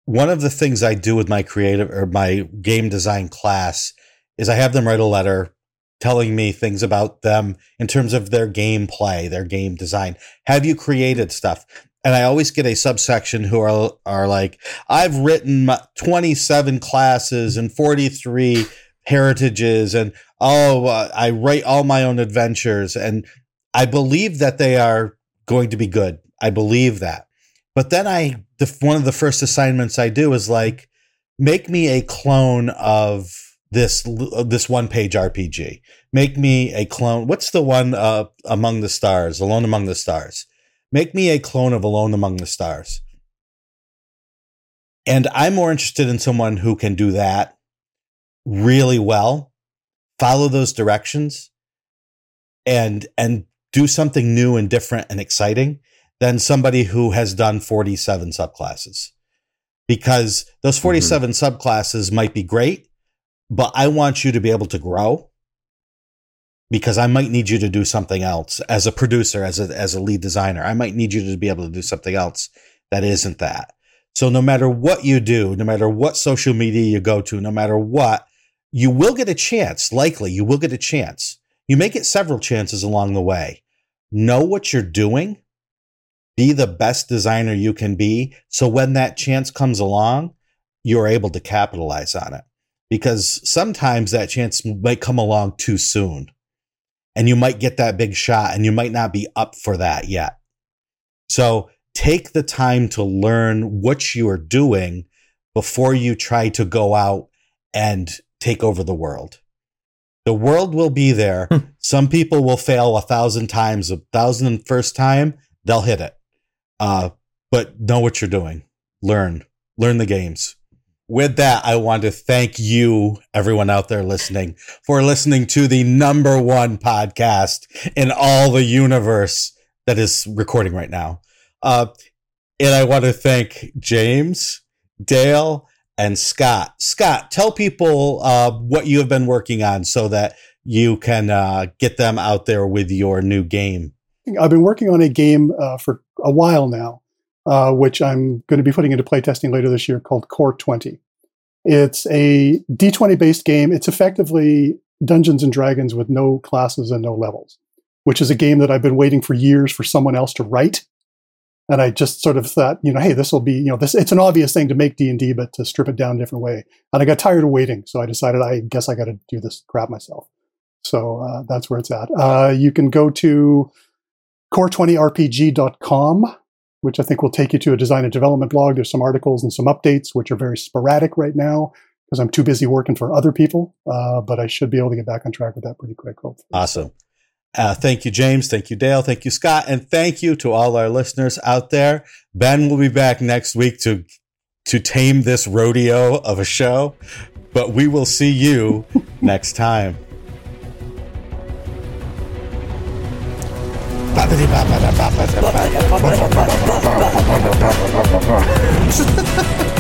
One of the things I do with my creative or my game design class is I have them write a letter telling me things about them in terms of their gameplay, their game design. Have you created stuff? And I always get a subsection who are are like, I've written 27 classes and 43 heritages and oh uh, i write all my own adventures and i believe that they are going to be good. I believe that. But then i the, one of the first assignments i do is like make me a clone of this this one page rpg make me a clone what's the one uh, among the stars? Alone among the stars. Make me a clone of alone among the stars. And i'm more interested in someone who can do that really well, follow those directions and and do something new and different and exciting than somebody who has done 47 subclasses. Because those 47 mm-hmm. subclasses might be great, but I want you to be able to grow because I might need you to do something else as a producer, as a, as a lead designer. I might need you to be able to do something else that isn't that. So no matter what you do, no matter what social media you go to, no matter what, you will get a chance. Likely, you will get a chance. You may get several chances along the way. Know what you're doing. Be the best designer you can be. So when that chance comes along, you're able to capitalize on it. Because sometimes that chance might come along too soon. And you might get that big shot and you might not be up for that yet. So take the time to learn what you are doing before you try to go out and take over the world. The world will be there. Hmm. Some people will fail a thousand times. A thousand and first time, they'll hit it. Uh, but know what you're doing. Learn. Learn the games. With that, I want to thank you, everyone out there listening, for listening to the number one podcast in all the universe that is recording right now. Uh, and I want to thank James, Dael, and Scott. Scott, tell people uh, what you have been working on so that you can uh, get them out there with your new game. I've been working on a game uh, for a while now, uh, which I'm going to be putting into playtesting later this year called Core 20. It's a D20 based game. It's effectively Dungeons and Dragons with no classes and no levels, which is a game that I've been waiting for years for someone else to write and I just sort of thought, you know, hey, this will be, you know, this it's an obvious thing to make D and D, but to strip it down a different way. And I got tired of waiting, so I decided I guess I got to do this crap myself. So uh, that's where it's at. Uh, you can go to core20rpg.com, which I think will take you to a design and development blog. There's some articles and some updates, which are very sporadic right now because I'm too busy working for other people. Uh, but I should be able to get back on track with that pretty quick. Hopefully. Awesome. Uh, thank you, James. Thank you, Dael. Thank you, Scott. And thank you to all our listeners out there. Ben will be back next week to to tame this rodeo of a show, but we will see you next time.